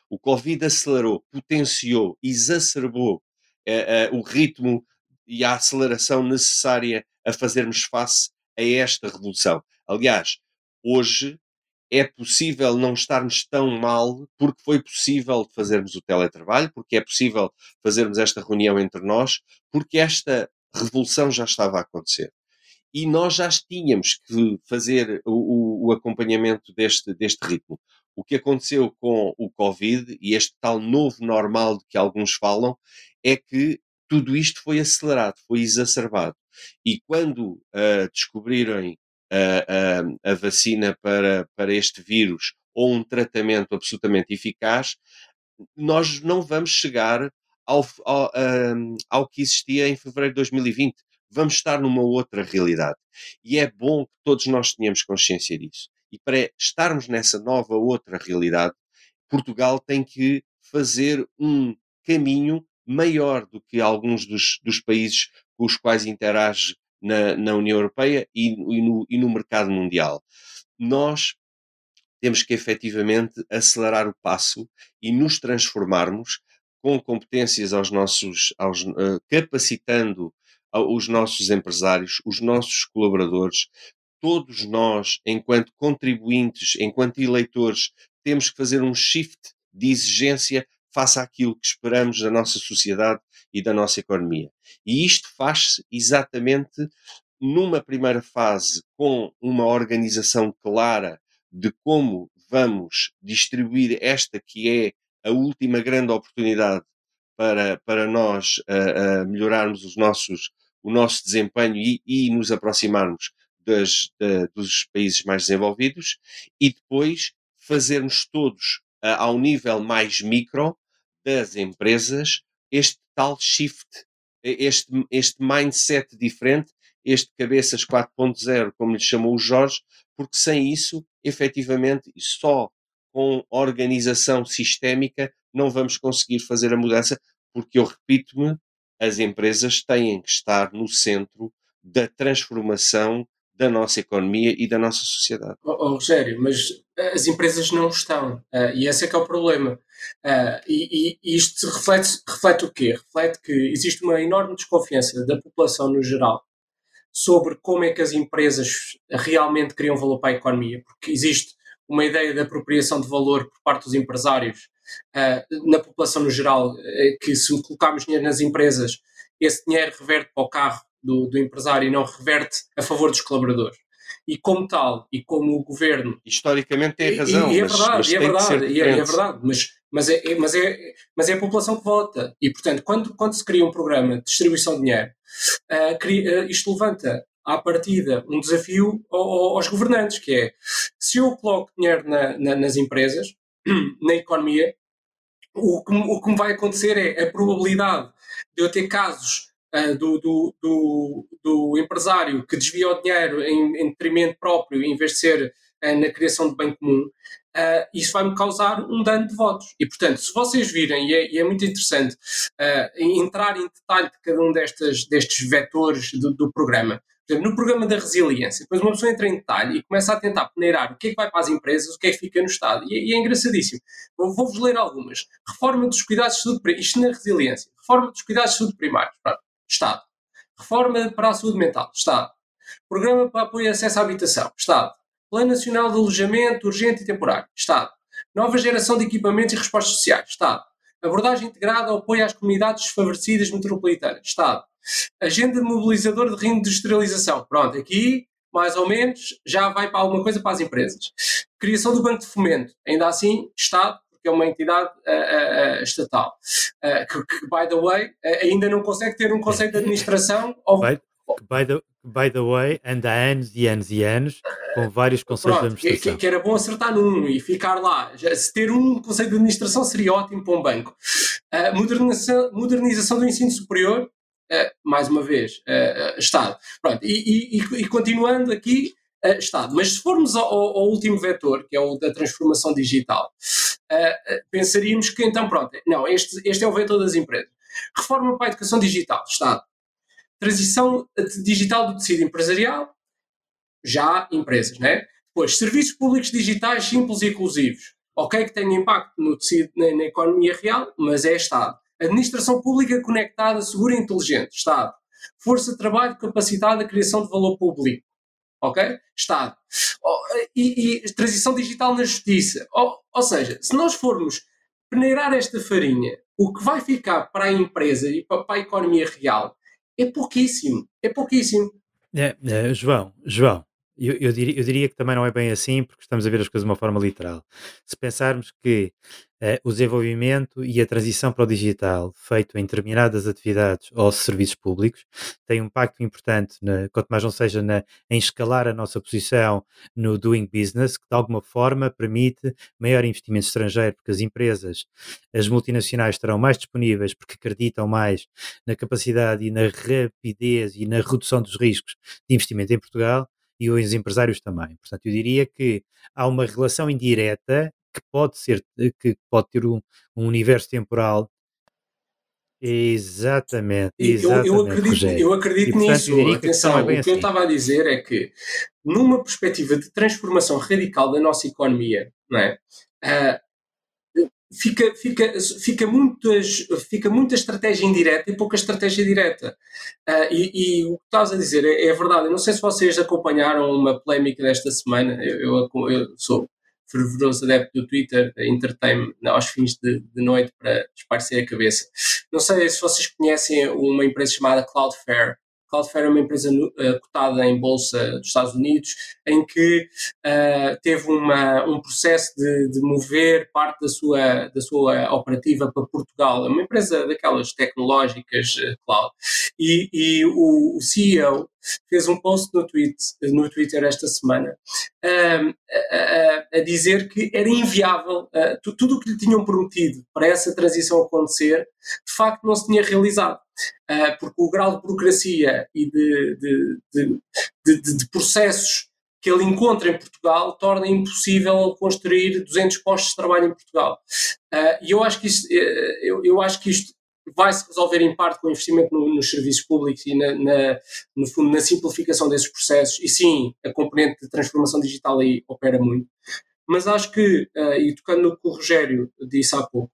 O Covid acelerou, potenciou, exacerbou eh, eh, o ritmo e a aceleração necessária a fazermos face a esta revolução. Aliás, hoje é possível não estarmos tão mal porque foi possível fazermos o teletrabalho, porque é possível fazermos esta reunião entre nós, porque esta revolução já estava a acontecer. E nós já tínhamos que fazer o, o, o acompanhamento deste, deste ritmo. O que aconteceu com o Covid e este tal novo normal de que alguns falam é que tudo isto foi acelerado, foi exacerbado. E quando uh, descobrirem a, a, a vacina para, para este vírus ou um tratamento absolutamente eficaz, nós não vamos chegar ao, ao, ao que existia em fevereiro de 2020. Vamos estar numa outra realidade. E é bom que todos nós tenhamos consciência disso. E para estarmos nessa nova outra realidade, Portugal tem que fazer um caminho maior do que alguns dos, dos países com os quais interage na, na União Europeia e, e, no, e no mercado mundial. Nós temos que efetivamente acelerar o passo e nos transformarmos com competências aos nossos, aos, uh, capacitando os nossos empresários, os nossos colaboradores, todos nós, enquanto contribuintes, enquanto eleitores, temos que fazer um shift de exigência face àquilo que esperamos da nossa sociedade e da nossa economia. E isto faz-se exatamente numa primeira fase com uma organização clara de como vamos distribuir esta que é a última grande oportunidade para, para nós uh, uh, melhorarmos os nossos, o nosso desempenho e, e nos aproximarmos das, dos países mais desenvolvidos e depois fazermos todos uh, ao nível mais micro das empresas este tal shift, este, este mindset diferente, este cabeças 4.0, como lhe chamou o Jorge, porque sem isso, efetivamente, só com organização sistémica não vamos conseguir fazer a mudança, porque eu repito-me, as empresas têm que estar no centro da transformação da nossa economia e da nossa sociedade. Oh, oh, Rogério, mas as empresas não estão, uh, e esse é que é o problema. Uh, e, e, isto reflete, reflete o quê? Reflete que existe uma enorme desconfiança da população no geral sobre como é que as empresas realmente criam valor para a economia, porque existe uma ideia de apropriação de valor por parte dos empresários uh, na população no geral, que se colocarmos dinheiro nas empresas, esse dinheiro reverte para o carro do, do empresário e não reverte a favor dos colaboradores. E como tal, e como o governo. Historicamente tem razão. E, e é verdade, mas, mas e é verdade, e é, é, verdade, mas, mas, é, mas, é, mas é a população que vota. E, portanto, quando, quando se cria um programa de distribuição de dinheiro, uh, cria, uh, isto levanta à partida um desafio aos governantes, que é se eu coloco dinheiro na, na, nas empresas, na economia, o que, o que me vai acontecer é a probabilidade de eu ter casos do, do, do, do, empresário que desvia o dinheiro em, em detrimento próprio, em vez de ser uh, na criação de bem comum, uh, isso vai-me causar um dano de votos. E, portanto, se vocês virem, e é, e é muito interessante entrar em detalhe de cada um destes, destes vetores do, do programa, no programa da resiliência, depois uma pessoa entra em detalhe e começa a tentar peneirar o que é que vai para as empresas, o que é que fica no Estado. E, é, e é engraçadíssimo. Vou-vos ler algumas. Reforma dos cuidados de saúde, isto na resiliência. Reforma dos cuidados de saúde primários. Pronto. Estado. Reforma para a saúde mental, Estado. Programa para apoio e acesso à habitação, Estado. Plano Nacional de Alojamento Urgente e Temporário, Estado. Nova geração de equipamentos e respostas sociais, Estado. Abordagem integrada ao apoio às comunidades desfavorecidas metropolitanas, Estado. Agenda mobilizadora de reindustrialização, pronto, aqui mais ou menos já vai para alguma coisa para as empresas. Criação do Banco de Fomento, ainda assim, Estado, que é uma entidade uh, uh, estatal, que, que, by the way, ainda não consegue ter um conceito de administração. By, by, the, by the way, anda há anos e anos e anos com vários conceitos Pronto, de administração. Que, que, era bom acertar num e ficar lá. Já, se ter um conceito de administração seria ótimo para um banco. modernização, modernização do ensino superior, mais uma vez, Estado. Pronto, e, e, e continuando aqui, Estado. Mas se formos ao, ao, último vetor, que é o da transformação digital, uh, pensaríamos que então, pronto, não, este, este é o vetor das empresas. Reforma para a educação digital, Estado. Transição digital do tecido empresarial, já empresas, né? Depois, serviços públicos digitais simples e inclusivos. Ok, que tem impacto no tecido, na, na economia real, mas é Estado. Administração pública conectada, segura e inteligente, Estado. Força de trabalho capacitada, criação de valor público, ok? Estado. E, e transição digital na justiça. Ou, ou seja, se nós formos peneirar esta farinha, o que vai ficar para a empresa e para, para a economia real é pouquíssimo. É pouquíssimo. É, é, João, João, Eu, eu, diria, eu, diria, que também não é bem assim, porque estamos a ver as coisas de uma forma literal. Se pensarmos que uh, o desenvolvimento e a transição para o digital, feito em determinadas atividades ou serviços públicos, tem um impacto importante, na, quanto mais não seja na, em escalar a nossa posição no doing business, que de alguma forma permite maior investimento estrangeiro, porque as empresas, as multinacionais estarão mais disponíveis porque acreditam mais na capacidade e na rapidez e na redução dos riscos de investimento em Portugal e os empresários também. Portanto, eu diria que há uma relação indireta que pode ser, que pode ter um, um universo temporal. Exatamente, exatamente. Eu, eu acredito, eu acredito e, portanto, nisso. Atenção, é o que assim. eu estava a dizer é que, numa perspectiva de transformação radical da nossa economia, não é? Uh, fica, fica, fica, muitas, fica muita estratégia indireta e pouca estratégia direta. Uh, e, e, o que estás a dizer é, é, verdade. Eu não sei se vocês acompanharam uma polémica desta semana. Eu, eu, eu sou fervoroso adepto do Twitter, entretém-me aos fins de, de, noite para esparcer a cabeça. Não sei se vocês conhecem uma empresa chamada Cloudflare. Cloudflare é uma empresa uh, cotada em bolsa dos Estados Unidos, em que uh, teve uma, um processo de, de, mover parte da sua, da sua operativa para Portugal. É uma empresa daquelas tecnológicas uh, cloud. E, e o, o, CEO fez um post no, tweet, no Twitter esta semana a, a, a, dizer que era inviável tudo o que lhe tinham prometido para essa transição acontecer, de facto não se tinha realizado uh, porque o grau de burocracia e de, de, de, de, processos que ele encontra em Portugal torna impossível construir 200 postos de trabalho em Portugal. Uh, e eu acho que isto, uh, eu, eu acho que isto vai se resolver em parte com o investimento no, nos serviços públicos e na, na, no fundo na simplificação desses processos. E sim a componente de transformação digital aí opera muito. Mas acho que uh, e tocando no que o Rogério disse há pouco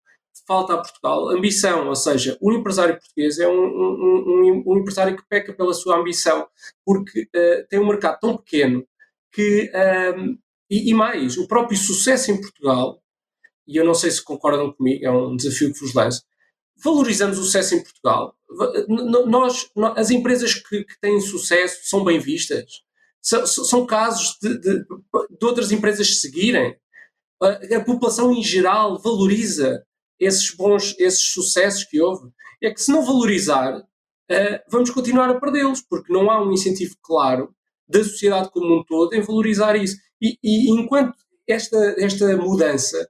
falta a Portugal ambição, ou seja, o empresário português é um, um, um, empresário que peca pela sua ambição, porque uh, tem um mercado tão pequeno que, ehm, e, e, mais, o próprio sucesso em Portugal, e eu não sei se concordam comigo, é um desafio que vos lanço, valorizamos o sucesso em Portugal. Nós, as empresas que, que têm sucesso são bem vistas. São, são casos de, de, de outras empresas seguirem. A, a população em geral valoriza esses bons, esses sucessos que houve. É que se não valorizar, uh, vamos continuar a perdê-los, porque não há um incentivo claro da sociedade como um todo em valorizar isso. E, e enquanto esta, esta mudança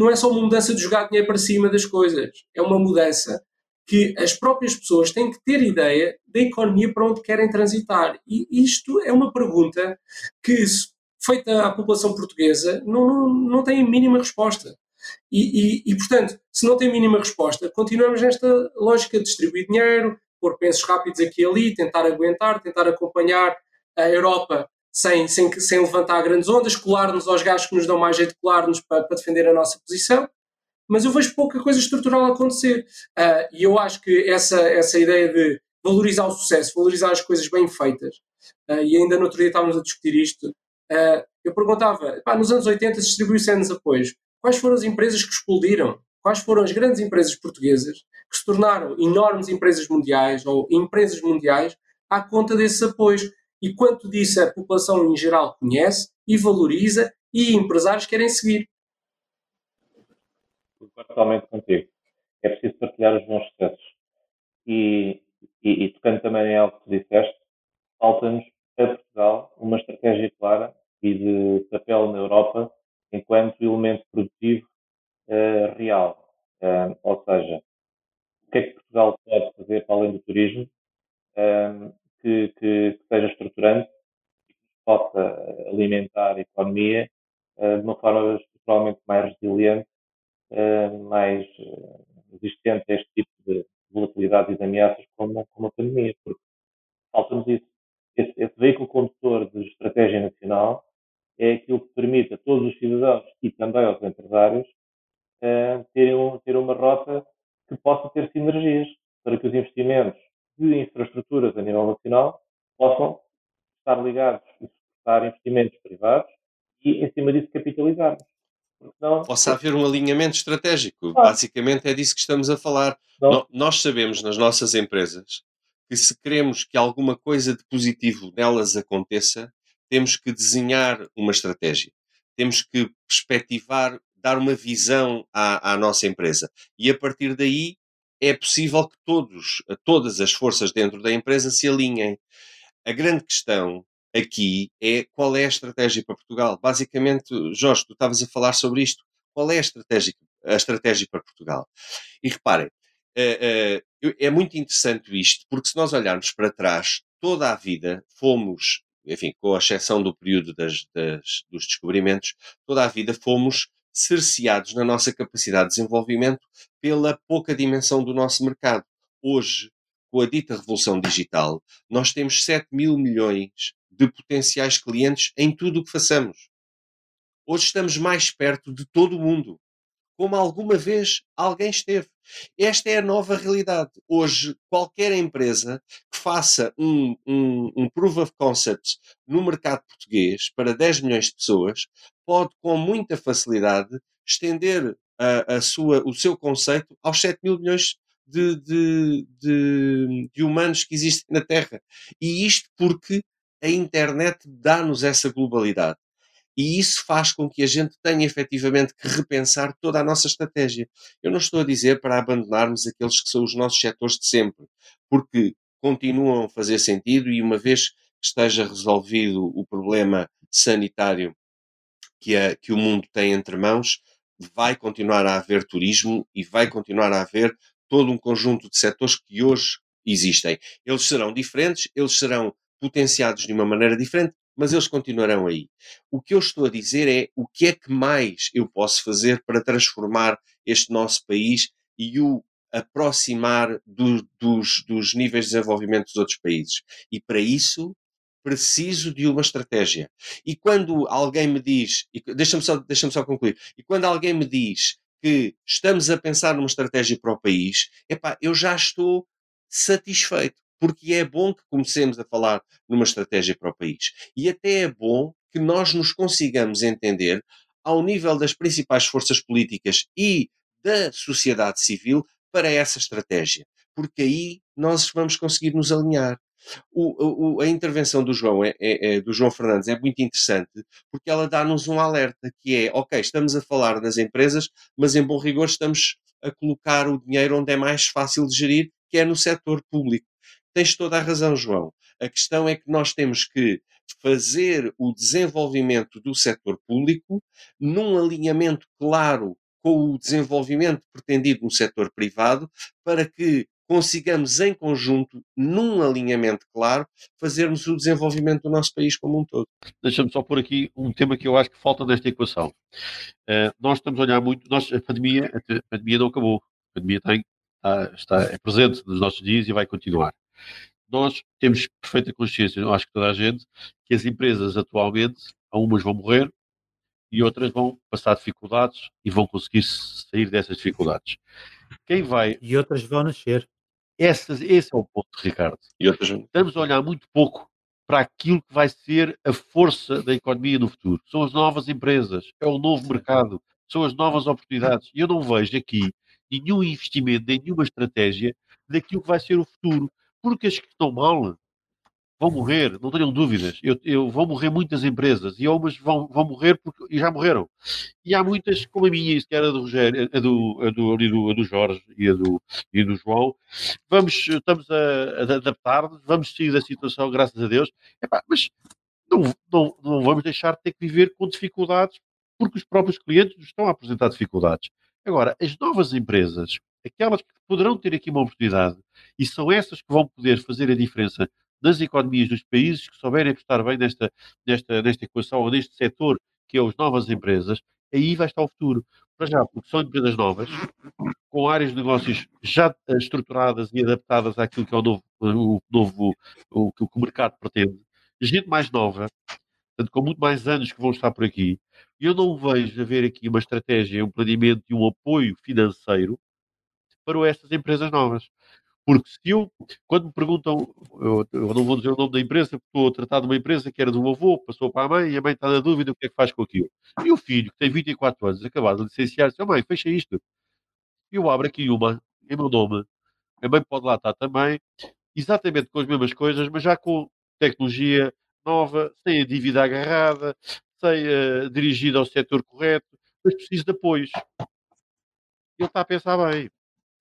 não é só uma mudança de jogar dinheiro para cima das coisas, é uma mudança que as próprias pessoas têm que ter ideia da economia para onde querem transitar. E isto é uma pergunta que, feita à população portuguesa, não, não, não tem a mínima resposta. E, e, e, portanto, se não tem mínima resposta, continuamos nesta lógica de distribuir dinheiro, pôr pensos rápidos aqui e ali, tentar aguentar, tentar acompanhar a Europa sem, sem, sem levantar grandes ondas, colar-nos aos gajos que nos dão mais jeito colar-nos para, para, defender a nossa posição. Mas eu vejo pouca coisa estrutural acontecer. Uh, e eu acho que essa, essa ideia de valorizar o sucesso, valorizar as coisas bem feitas, uh, e ainda no outro dia estávamos a discutir isto, uh, eu perguntava, pá, nos anos 80 distribuiu-se anos apoios. Quais foram as empresas que explodiram? Quais foram as grandes empresas portuguesas que se tornaram enormes empresas mundiais ou empresas mundiais à conta desses apoios? E quanto disso a população em geral conhece e valoriza e empresários querem seguir? Totalmente contigo. É preciso partilhar os bons sucessos. E, e, e tocando também em algo que disseste, falta-nos a Portugal uma estratégia clara e de papel na Europa enquanto elemento produtivo uh, real. Uh, ou seja, o que é que Portugal pode fazer para além do turismo uh, que, que, que, seja estruturante e que possa alimentar a economia de uma forma estruturalmente mais resiliente, mais resistente a este tipo de volatilidade e de ameaças como, como a pandemia, porque falta-nos isso. Esse, esse veículo condutor de estratégia nacional é aquilo que permite a todos os cidadãos e também aos empresários uh, terem, um, uma rota que possa ter sinergias para que os investimentos de infraestruturas a nível nacional possam estar ligados e suportar investimentos privados e, em cima disso, capitalizarmos. Não, Possa haver um alinhamento estratégico. Ah. Basicamente é disso que estamos a falar. No, nós sabemos nas nossas empresas que se queremos que alguma coisa de positivo nelas aconteça, temos que desenhar uma estratégia, temos que perspectivar, dar uma visão à, à nossa empresa. E a partir daí é possível que todos, todas as forças dentro da empresa se alinhem. A grande questão aqui é qual é a estratégia para Portugal. Basicamente, Jorge, tu estavas a falar sobre isto. Qual é a estratégia, a estratégia para Portugal? E reparem, é, é, muito interessante isto, porque se nós olharmos para trás, toda a vida fomos, enfim, com a exceção do período das, das, dos descobrimentos, toda a vida fomos cerceados na nossa capacidade de desenvolvimento pela pouca dimensão do nosso mercado. Hoje, com a dita revolução digital, nós temos 7 mil milhões de potenciais clientes em tudo o que façamos. Hoje estamos mais perto de todo o mundo, como alguma vez alguém esteve. Esta é a nova realidade. Hoje, qualquer empresa que faça um, um, um proof of concept no mercado português para 10 milhões de pessoas pode, com muita facilidade, estender a, a sua, o seu conceito aos 7 mil milhões de, de, de, de humanos que existem na Terra. E isto porque a internet dá-nos essa globalidade. E isso faz com que a gente tenha efetivamente que repensar toda a nossa estratégia. Eu não estou a dizer para abandonarmos aqueles que são os nossos setores de sempre, porque continuam a fazer sentido e uma vez que esteja resolvido o problema sanitário que, que o mundo tem entre mãos, vai continuar a haver turismo e vai continuar a haver todo um conjunto de setores que hoje existem. Eles serão diferentes, eles serão potenciados de uma maneira diferente, mas eles continuarão aí. O que eu estou a dizer é o que é que mais eu posso fazer para transformar este nosso país e o aproximar do, dos, dos níveis de desenvolvimento dos outros países. E para isso preciso de uma estratégia. E quando alguém me diz, deixa-me só, deixa só concluir, e quando alguém me diz que estamos a pensar numa estratégia para o país, epá, eu já estou satisfeito porque é bom que comecemos a falar numa estratégia para o país. E até é bom que nós nos consigamos entender ao nível das principais forças políticas e da sociedade civil para essa estratégia, porque aí nós vamos conseguir nos alinhar. O, o, a intervenção do João, é, é, é, do João Fernandes é muito interessante porque ela dá-nos um alerta que é, ok, estamos a falar das empresas, mas em bom rigor estamos a colocar o dinheiro onde é mais fácil de gerir, que é no setor público. Tens toda a razão, João. A questão é que nós temos que fazer o desenvolvimento do setor público num alinhamento claro com o desenvolvimento pretendido no setor privado, para que consigamos em conjunto, num alinhamento claro, fazermos o desenvolvimento do nosso país como um todo. Deixa-me só pôr aqui um tema que eu acho que falta nesta equação. Uh, nós estamos a olhar muito, nós, a, pandemia, a pandemia não acabou, a pandemia tem, está, está, é presente nos nossos dias e vai continuar nós temos perfeita consciência, eu acho que toda a gente, que as empresas atualmente, algumas vão morrer e outras vão passar dificuldades e vão conseguir sair dessas dificuldades. Quem vai. E outras vão nascer. Essas, esse é o ponto, Ricardo. E outras... Estamos a olhar muito pouco para aquilo que vai ser a força da economia no futuro. São as novas empresas, é o novo mercado, são as novas oportunidades. E eu não vejo aqui nenhum investimento, nenhuma estratégia daquilo que vai ser o futuro porque as que estão mal vão morrer, não tenham dúvidas. Eu, eu, vão morrer muitas empresas e algumas vão, vão morrer porque, e já morreram. E há muitas, como a minha, que era a do Rogério, a do, a do, a do, a do Jorge e a do, e do João, vamos, estamos a, a adaptar-nos, vamos sair da situação, graças a Deus. Epá, mas não, não, não vamos deixar de ter que viver com dificuldades porque os próprios clientes nos estão a apresentar dificuldades. Agora, as novas empresas, aquelas que poderão ter aqui uma oportunidade, e são essas que vão poder fazer a diferença nas economias dos países que souberem apostar bem nesta, nesta, nesta equação ou neste setor que é as novas empresas, aí vai estar o futuro. Para já, porque são empresas novas, com áreas de negócios já estruturadas e adaptadas àquilo que é o novo, o, novo o, que o mercado pretende, gente mais nova, portanto, com muito mais anos que vão estar por aqui, e eu não vejo haver aqui uma estratégia, um planeamento e um apoio financeiro para essas empresas novas. Porque se eu, quando me perguntam, eu, eu, não vou dizer o nome da empresa, porque estou a tratar de uma empresa que era do avô, passou para a mãe e a mãe está na dúvida o que é que faz com aquilo. E o filho, que tem 24 anos, acabado de licenciar-se, oh, mãe, fecha isto. Eu abro aqui uma, em meu nome, a mãe pode lá estar também, exatamente com as mesmas coisas, mas já com tecnologia, nova, sem a dívida agarrada, sem uh, dirigida ao setor correto, mas preciso de apoios. Ele está a pensar bem.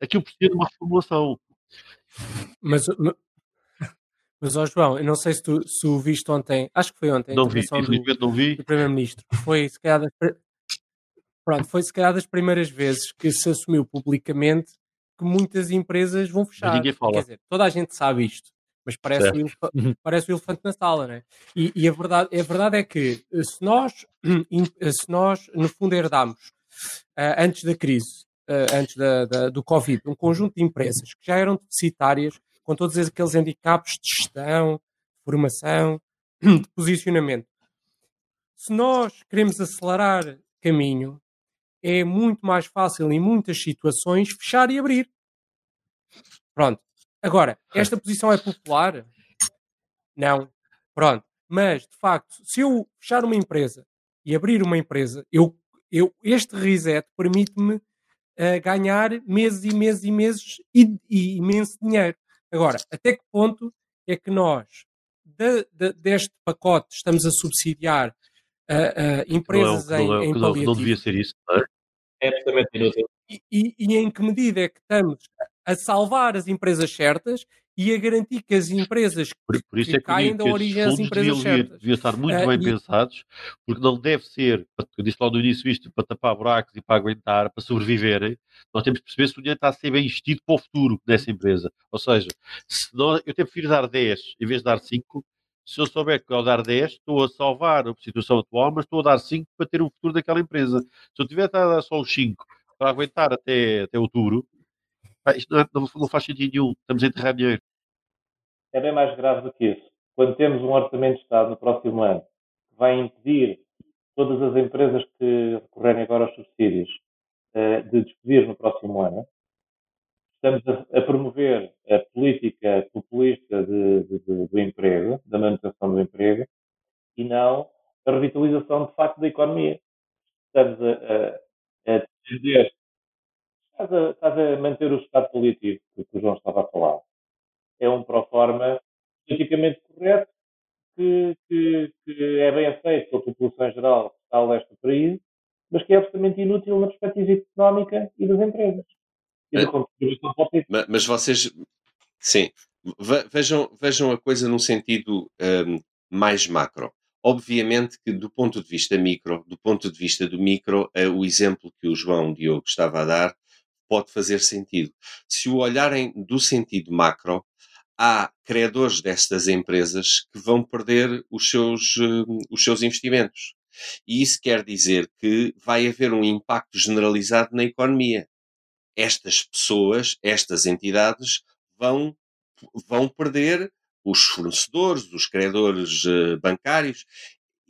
Aquilo precisa de uma reformulação. Mas, mas ó João, eu não sei se tu, se o viste ontem, acho que foi ontem, não vi, infelizmente não vi. do Primeiro-Ministro. Foi se calhar das, pronto, foi se calhar das primeiras vezes que se assumiu publicamente que muitas empresas vão fechar. Mas ninguém fala. Quer dizer, toda a gente sabe isto, mas parece, o, elefante, uhum. parece o elefante na sala, né? E, e a, verdade, a verdade é que se nós, se nós no fundo herdamos uh, antes da crise, uh, antes da, da, do Covid, um conjunto de empresas que já eram deficitárias com todos aqueles handicaps de gestão, de formação, de posicionamento. Se nós queremos acelerar caminho, é muito mais fácil em muitas situações fechar e abrir. Pronto. Agora, esta posição é popular? Não. Pronto. Mas, de facto, se eu fechar uma empresa e abrir uma empresa, eu, eu, este reset permite-me uh, ganhar meses e meses e meses e, e imenso dinheiro. Agora, até que ponto é que nós, de, de, deste pacote, estamos a subsidiar uh, uh, empresas não é, não é, em, em não, não, devia ser isso, não é? É absolutamente inútil. E, e, e, em que medida é que estamos a salvar as empresas certas e a garantir que as empresas por, por isso que, é que caem da origem das empresas deviam, certas. Deviam estar muito uh, bem e... pensados, porque não deve ser, eu disse logo no início isto, para tapar buracos e para aguentar, para sobreviverem, nós temos que perceber se o dinheiro está a ser bem investido para o futuro dessa empresa. Ou seja, se eu até prefiro dar 10 em vez de dar 5, se eu souber que ao dar 10 estou a salvar a situação atual, mas estou a dar 5 para ter o futuro daquela empresa. Se eu tiver a dar só os 5 para aguentar até, até outubro, isto não, é, não, não faz sentido nenhum. Estamos a enterrar dinheiro. É bem mais grave do que isso. Quando temos um orçamento de Estado no próximo ano que vai impedir todas as empresas que recorrerem agora aos subsídios eh, de despedir no próximo ano, estamos a, promover a política populista de, de, de, do emprego, da manutenção do emprego, e não a revitalização de facto da economia. Estamos a, a, a dizer, estás a, estás a manter o estado político que o João estava a falar. É um pró-forma politicamente correto, que, que, que, é bem aceito pela população em geral que está a leste do país, mas que é absolutamente inútil na perspectiva económica e das empresas. Mas, mas vocês, sim, vejam, vejam a coisa num sentido um, mais macro. Obviamente que do ponto de vista micro, do ponto de vista do micro, é o exemplo que o João Diogo estava a dar pode fazer sentido. Se o olharem do sentido macro, há credores destas empresas que vão perder os seus, hum, os seus investimentos. E isso quer dizer que vai haver um impacto generalizado na economia estas pessoas, estas entidades, vão, vão perder os fornecedores, os credores uh, bancários,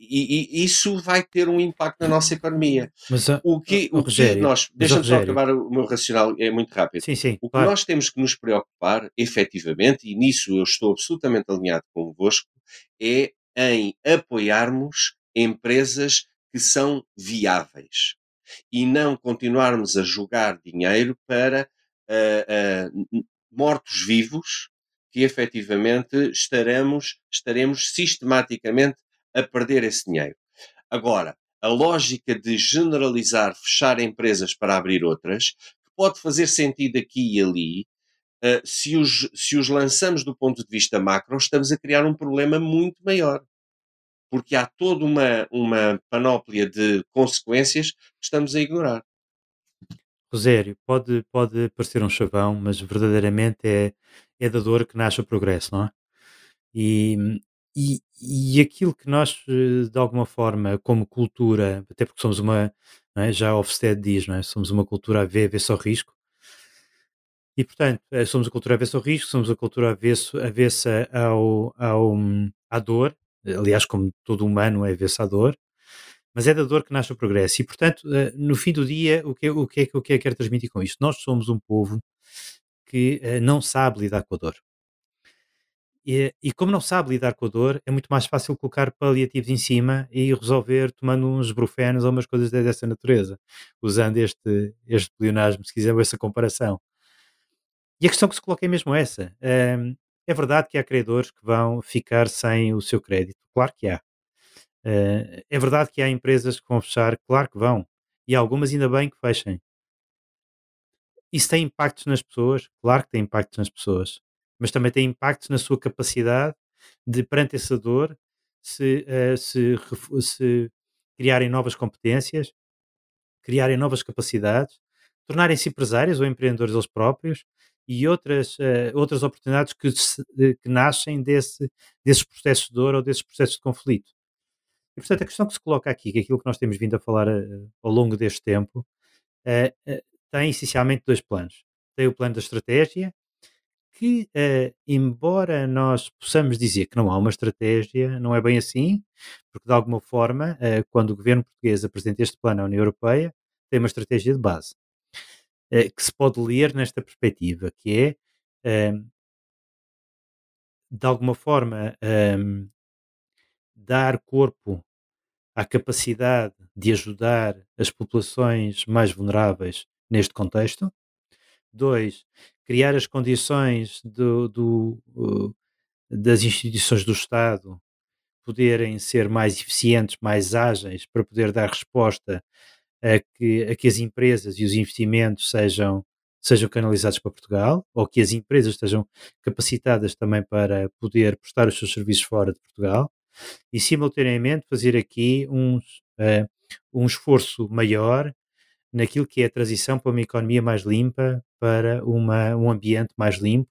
e, e, isso vai ter um impacto na nossa economia. Mas, uh, o que, o Rogério, que nós. Deixa-me só acabar o meu racional, é muito rápido. Sim, sim, o que claro. nós temos que nos preocupar, efetivamente, e nisso eu estou absolutamente alinhado convosco, é em apoiarmos empresas que são viáveis e não continuarmos a jogar dinheiro para uh, uh, mortos-vivos que efetivamente estaremos, estaremos sistematicamente a perder esse dinheiro. Agora, a lógica de generalizar, fechar empresas para abrir outras, pode fazer sentido aqui e ali, uh, se, os, se os lançamos do ponto de vista macro, estamos a criar um problema muito maior porque há toda uma, uma panóplia de consequências que estamos a ignorar. Rosério, pode, pode parecer um chavão, mas verdadeiramente é, é da dor que nasce o progresso, não é? E, e, e aquilo que nós, eh, de alguma forma, como cultura, até porque somos uma, é? já Ofsted diz, é? somos uma cultura a ver, a ver só risco, e portanto, eh, somos a cultura avessa ao risco, somos a cultura avesso, avessa ao, ao, à dor, aliás, como todo humano é versador, mas é da dor que nasce o progresso. E, portanto, eh, no fim do dia, o que, o que é que eu quero transmitir com isto? Nós somos um povo que não sabe lidar com a dor. E, e, como não sabe lidar com a dor, é muito mais fácil colocar paliativos em cima e resolver tomando uns brufenos ou umas coisas dessa natureza, usando este, este pleonasmo, se quiser, essa comparação. E a questão que se coloca é mesmo essa. É verdade que há credores que vão ficar sem o seu crédito, claro que há. Uh, é verdade que há empresas que vão fechar, claro que vão. E algumas ainda bem que fechem. Isso tem impactos nas pessoas? Claro que tem impactos nas pessoas. Mas também tem impactos na sua capacidade de, perante essa dor, se, uh, se, se criarem novas competências, criarem novas capacidades, tornarem-se empresários ou empreendedores eles próprios e outras, uh, outras oportunidades que, se, que nascem desse, desses processos de dor ou desses processos de conflito. E, portanto, a questão que se coloca aqui, que é aquilo que nós temos vindo a falar uh, ao longo deste tempo, uh, tem essencialmente dois planos. Tem o plano da estratégia, que, embora nós possamos dizer que não há uma estratégia, não é bem assim, porque de alguma forma, quando o governo português apresenta este plano à União Europeia, tem uma estratégia de base, que se pode ler nesta perspectiva, que é, de alguma forma, dar corpo à capacidade de ajudar as populações mais vulneráveis neste contexto. Dois, criar as condições do, do, uh, das instituições do Estado poderem ser mais eficientes, mais ágeis, para poder dar resposta a que, a que as empresas e os investimentos sejam, sejam canalizados para Portugal, ou que as empresas estejam capacitadas também para poder prestar os seus serviços fora de Portugal e simultaneamente fazer aqui um, uh, um esforço maior naquilo que é a transição para uma economia mais limpa, para uma, um ambiente mais limpo,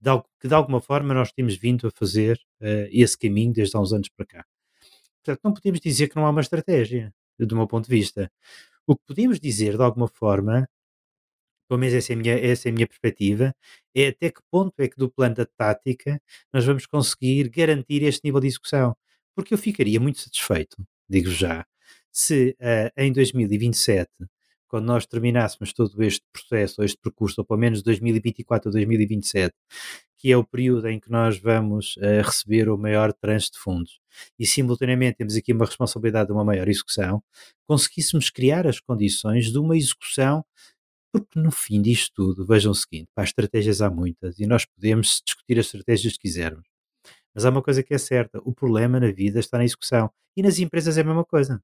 de, que de alguma forma nós temos vindo a fazer uh, esse caminho desde há uns anos para cá. Portanto, não podemos dizer que não há uma estratégia, do meu ponto de vista. O que podemos dizer, de alguma forma, pelo menos essa é a minha, essa é a minha perspectiva, é até que ponto é que do plano da tática nós vamos conseguir garantir este nível de execução. Porque eu ficaria muito satisfeito, digo já, se uh, em 2027, quando nós terminássemos todo este processo, ou este percurso, ou pelo menos 2024 ou 2027, que é o período em que nós vamos uh, receber o maior tranche de fundos, e simultaneamente temos aqui uma responsabilidade de uma maior execução, conseguíssemos criar as condições de uma execução porque no fim disto tudo, vejam o seguinte, para estratégias há muitas e nós podemos discutir as estratégias que quisermos. Mas há uma coisa que é certa, o problema na vida está na execução. E nas empresas é a mesma coisa.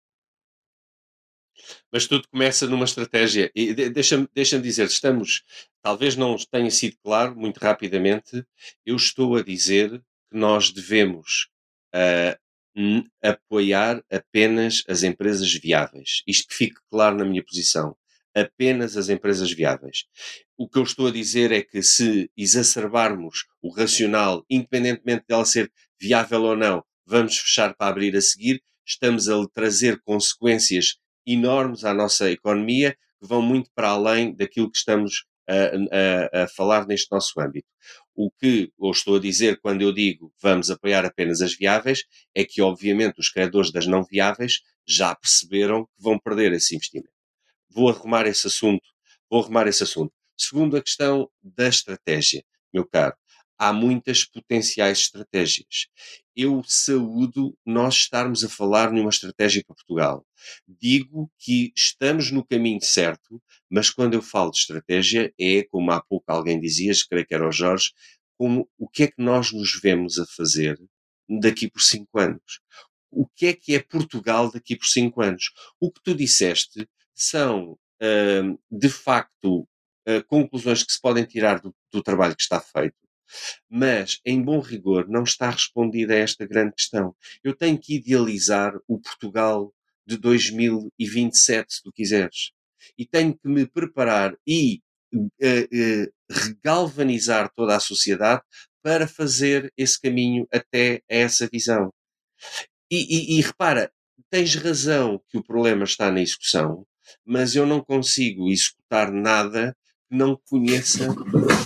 Mas tudo começa numa estratégia. E deixa-me deixa dizer, estamos, talvez não tenha sido claro, muito rapidamente, eu estou a dizer que nós devemos uh, apoiar apenas as empresas viáveis. Isto que fique claro na minha posição apenas as empresas viáveis. O que eu estou a dizer é que se exacerbarmos o racional, independentemente dela ser viável ou não, vamos fechar para abrir a seguir, estamos a trazer consequências enormes à nossa economia que vão muito para além daquilo que estamos a, a, a falar neste nosso âmbito. O que eu estou a dizer quando eu digo vamos apoiar apenas as viáveis é que, obviamente, os credores das não viáveis já perceberam que vão perder esse investimento vou arrumar esse assunto, vou arrumar esse assunto. Segundo a questão da estratégia, meu caro, há muitas potenciais estratégias. Eu saúdo nós estarmos a falar numa estratégia para Portugal. Digo que estamos no caminho certo, mas quando eu falo de estratégia é, como há pouco alguém dizia, creio que era o Jorge, como o que é que nós nos vemos a fazer daqui por cinco anos? O que é que é Portugal daqui por cinco anos? O que tu disseste são, uh, de facto, uh, conclusões que se podem tirar do, do, trabalho que está feito, mas, em bom rigor, não está respondida a esta grande questão. Eu tenho que idealizar o Portugal de 2027, se tu quiseres, e tenho que me preparar e uh, regalvanizar toda a sociedade para fazer esse caminho até a essa visão. E, e, e repara, tens razão que o problema está na execução, mas eu não consigo executar nada não conheça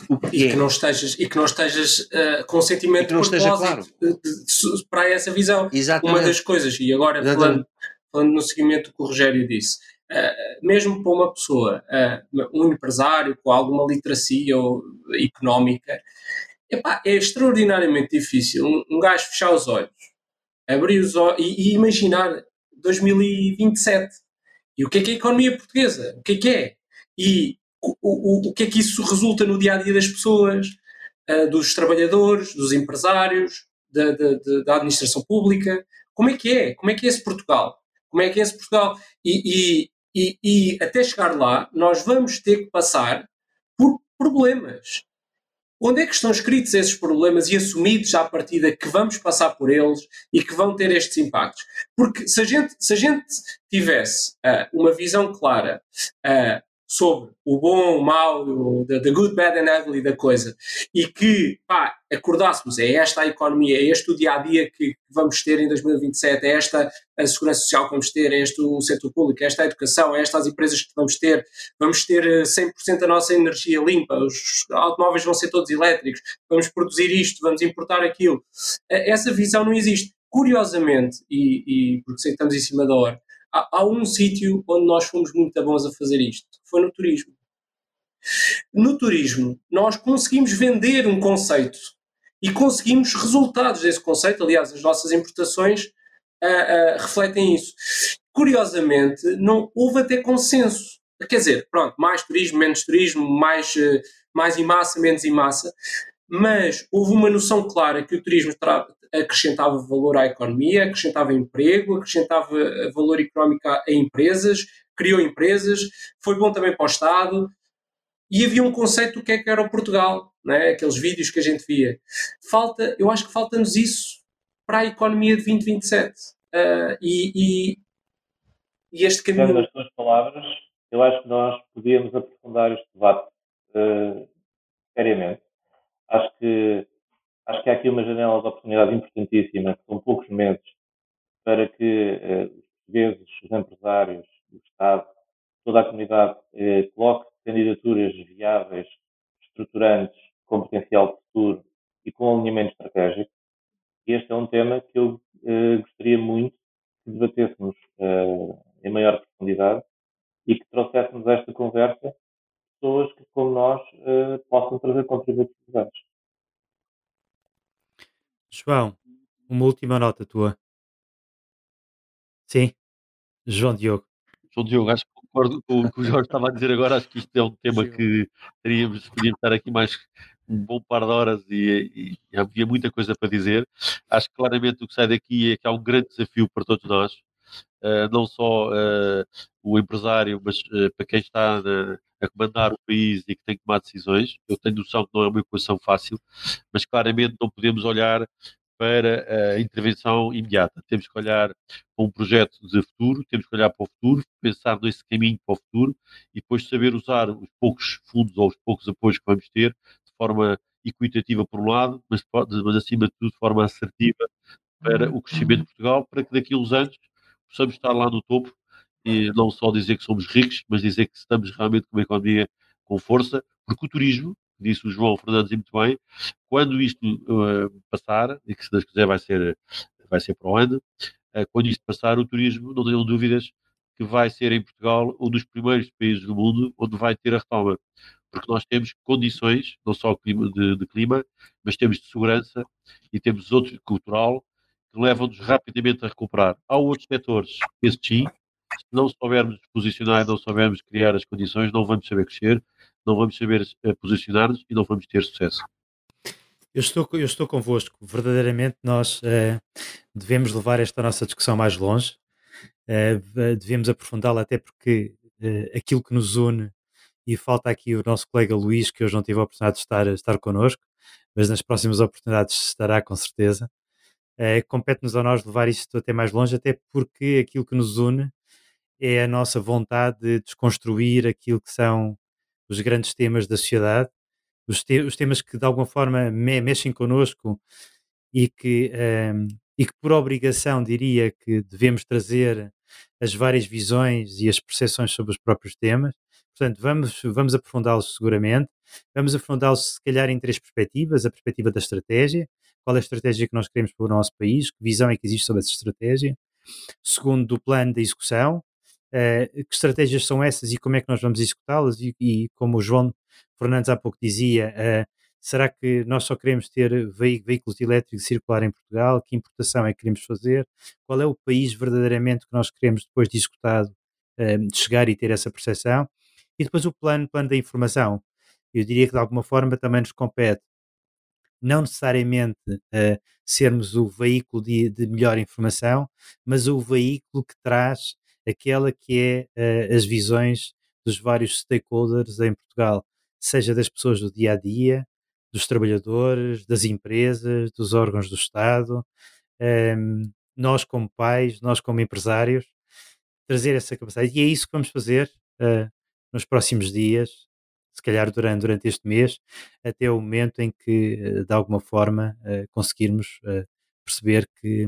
o que e é. Que não estejas, e que não estejas uh, com sentimento que não esteja claro. De, de, de, para essa visão. Exatamente. Uma das coisas, e agora falando, falando, no seguimento do que o Rogério disse, uh, mesmo para uma pessoa, uh, um empresário com alguma literacia ou, económica, epá, é extraordinariamente difícil um, um gajo fechar os olhos, abrir os olhos e, e imaginar 2027 e o que é que é a economia portuguesa? O que é que é? E o, o, que é que isso resulta no dia a dia das pessoas? uh, dos trabalhadores, dos empresários, da, da, da, administração pública. Como é que é? Como é que é esse Portugal? Como é que é esse Portugal? E, e, e, e até chegar lá, nós vamos ter que passar por problemas. Onde é que estão escritos esses problemas e assumidos à partida que vamos passar por eles e que vão ter estes impactos? Porque se a gente, se a gente tivesse uh, uma visão clara uh, sobre o bom, o mau, o the, the, good, bad and ugly da coisa e que pá, acordássemos, é esta a economia, é este o dia a dia que vamos ter em 2027, é esta a segurança social que vamos ter, é este o setor público, é esta a educação, é estas as empresas que vamos ter, vamos ter 100% eh, da nossa energia limpa, os automóveis vão ser todos elétricos, vamos produzir isto, vamos importar aquilo. Eh, essa visão não existe. Curiosamente, e, e porque sei que estamos em cima da hora, há, há um sítio onde nós fomos muito bons a fazer isto, foi no turismo. No turismo, nós conseguimos vender um conceito e conseguimos resultados desse conceito. Aliás, as nossas importações uh, uh, refletem isso. Curiosamente, não houve até consenso. Quer dizer, pronto, mais turismo, menos turismo, mais, uh, mais em massa, menos em massa, mas houve uma noção clara que o turismo acrescentava valor à economia, acrescentava emprego, acrescentava valor económico a, empresas, criou empresas, foi bom também para o Estado, e havia um conceito do que é que era o Portugal, né? aqueles vídeos que a gente via. Falta, eu acho que falta-nos isso para a economia de 2027. Uh, eh, e, e, e, este caminho. as tuas palavras, eu acho que nós podíamos aprofundar este debate uh, seriamente. Acho que acho que há aqui uma janela de oportunidade importantíssima, que são poucos meses, para que eh, os portugueses, os empresários, o Estado, toda a comunidade eh, coloque candidaturas viáveis, estruturantes, com potencial futuro e com alinhamento estratégico. Este é um tema que eu eh, gostaria muito que debatêssemos eh, em maior profundidade e que trouxéssemos a esta conversa pessoas que, como nós, eh, possam trazer contributos. João, uma última nota tua. Sim, João Diogo. João Diogo, acho que concordo com o que o Jorge estava a dizer agora. Acho que isto é um tema que teríamos, podíamos estar aqui mais um bom par de horas e, e, havia muita coisa para dizer. Acho que claramente o que sai daqui é que há um grande desafio para todos nós, não só uh, o empresário, mas uh, para quem está a comandar o país e que tem que tomar decisões. Eu tenho noção que não é uma equação fácil, mas claramente não podemos olhar para a intervenção imediata. Temos que olhar para um projeto de futuro, temos que olhar para o futuro, pensar nesse caminho para o futuro e depois saber usar os poucos fundos ou os poucos apoios que vamos ter de forma equitativa por um lado, mas, mas acima de tudo de forma assertiva para o crescimento de Portugal, para que daqui a uns anos possamos estar lá no topo e não só dizer que somos ricos, mas dizer que estamos realmente com uma economia com força, porque o turismo, disse o João Fernandes muito bem, quando isto uh, passar, e que se Deus quiser vai ser, vai ser para o ano, uh, quando isto passar, o turismo, não tenham dúvidas, que vai ser em Portugal um dos primeiros países do mundo onde vai ter a retoma. Porque nós temos condições, não só de, de clima, mas temos de segurança e temos outro cultural que levam-nos rapidamente a recuperar. Há outros setores, esse sim, se não soubermos posicionar, não soubermos criar as condições, não vamos saber crescer, não vamos saber uh, posicionar-nos e não vamos ter sucesso. Eu estou, eu estou convosco. Verdadeiramente, nós uh, devemos levar esta nossa discussão mais longe, uh, devemos aprofundá-la, até porque aquilo que nos une, e falta aqui o nosso colega Luís, que hoje não tive a oportunidade de estar, estar connosco, mas nas próximas oportunidades estará com certeza. Compete-nos a nós levar isto até mais longe, até porque aquilo que nos une é a nossa vontade de desconstruir aquilo que são os grandes temas da sociedade, os, te os temas que de alguma forma me mexem connosco e que, um, e que por obrigação diria que devemos trazer as várias visões e as percepções sobre os próprios temas. Portanto, vamos, vamos aprofundá-los seguramente. Vamos aprofundá-los, se calhar, em três perspectivas: a perspectiva da estratégia, qual é a estratégia que nós queremos para o nosso país, que visão é que existe sobre essa estratégia. Segundo, do plano de execução, Uh, que estratégias são essas e como é que nós vamos executá-las? E, e, como o João Fernandes há pouco dizia, uh, será que nós só queremos ter veículos elétricos circular em Portugal? Que importação é que queremos fazer? Qual é o país verdadeiramente que nós queremos, depois de executado, uh, chegar e ter essa percepção? E depois o plano, plano da informação. Eu diria que de alguma forma também nos compete não necessariamente uh, sermos o veículo de, de, melhor informação, mas o veículo que traz aquela que é uh, as visões dos vários stakeholders em Portugal, seja das pessoas do dia a dia, dos trabalhadores, das empresas, dos órgãos do Estado, um, ehm, nós como pais, nós como empresários, trazer essa capacidade. E é isso que vamos fazer uh, nos próximos dias, se calhar durante, durante este mês, até o momento em que, uh, de alguma forma, uh, conseguirmos perceber que,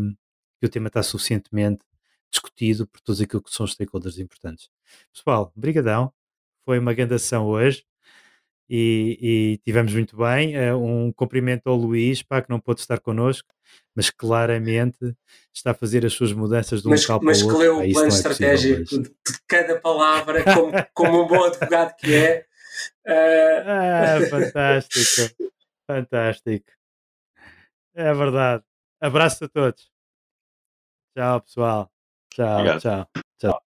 que, o tema está suficientemente discutido por todos aquilo que são os stakeholders importantes. Pessoal, brigadão. Foi uma grande ação hoje e, e tivemos muito bem. Um cumprimento ao Luís, pá, que não pôde estar connosco, mas claramente está a fazer as suas mudanças de um mas, local mas para o outro. Mas que leu o plano é estratégico de, cada palavra, como, como um bom advogado que é. Ah, fantástico, fantástico. É verdade. Abraço a todos. Tchau, pessoal. Tchau, Obrigado. tchau. tchau.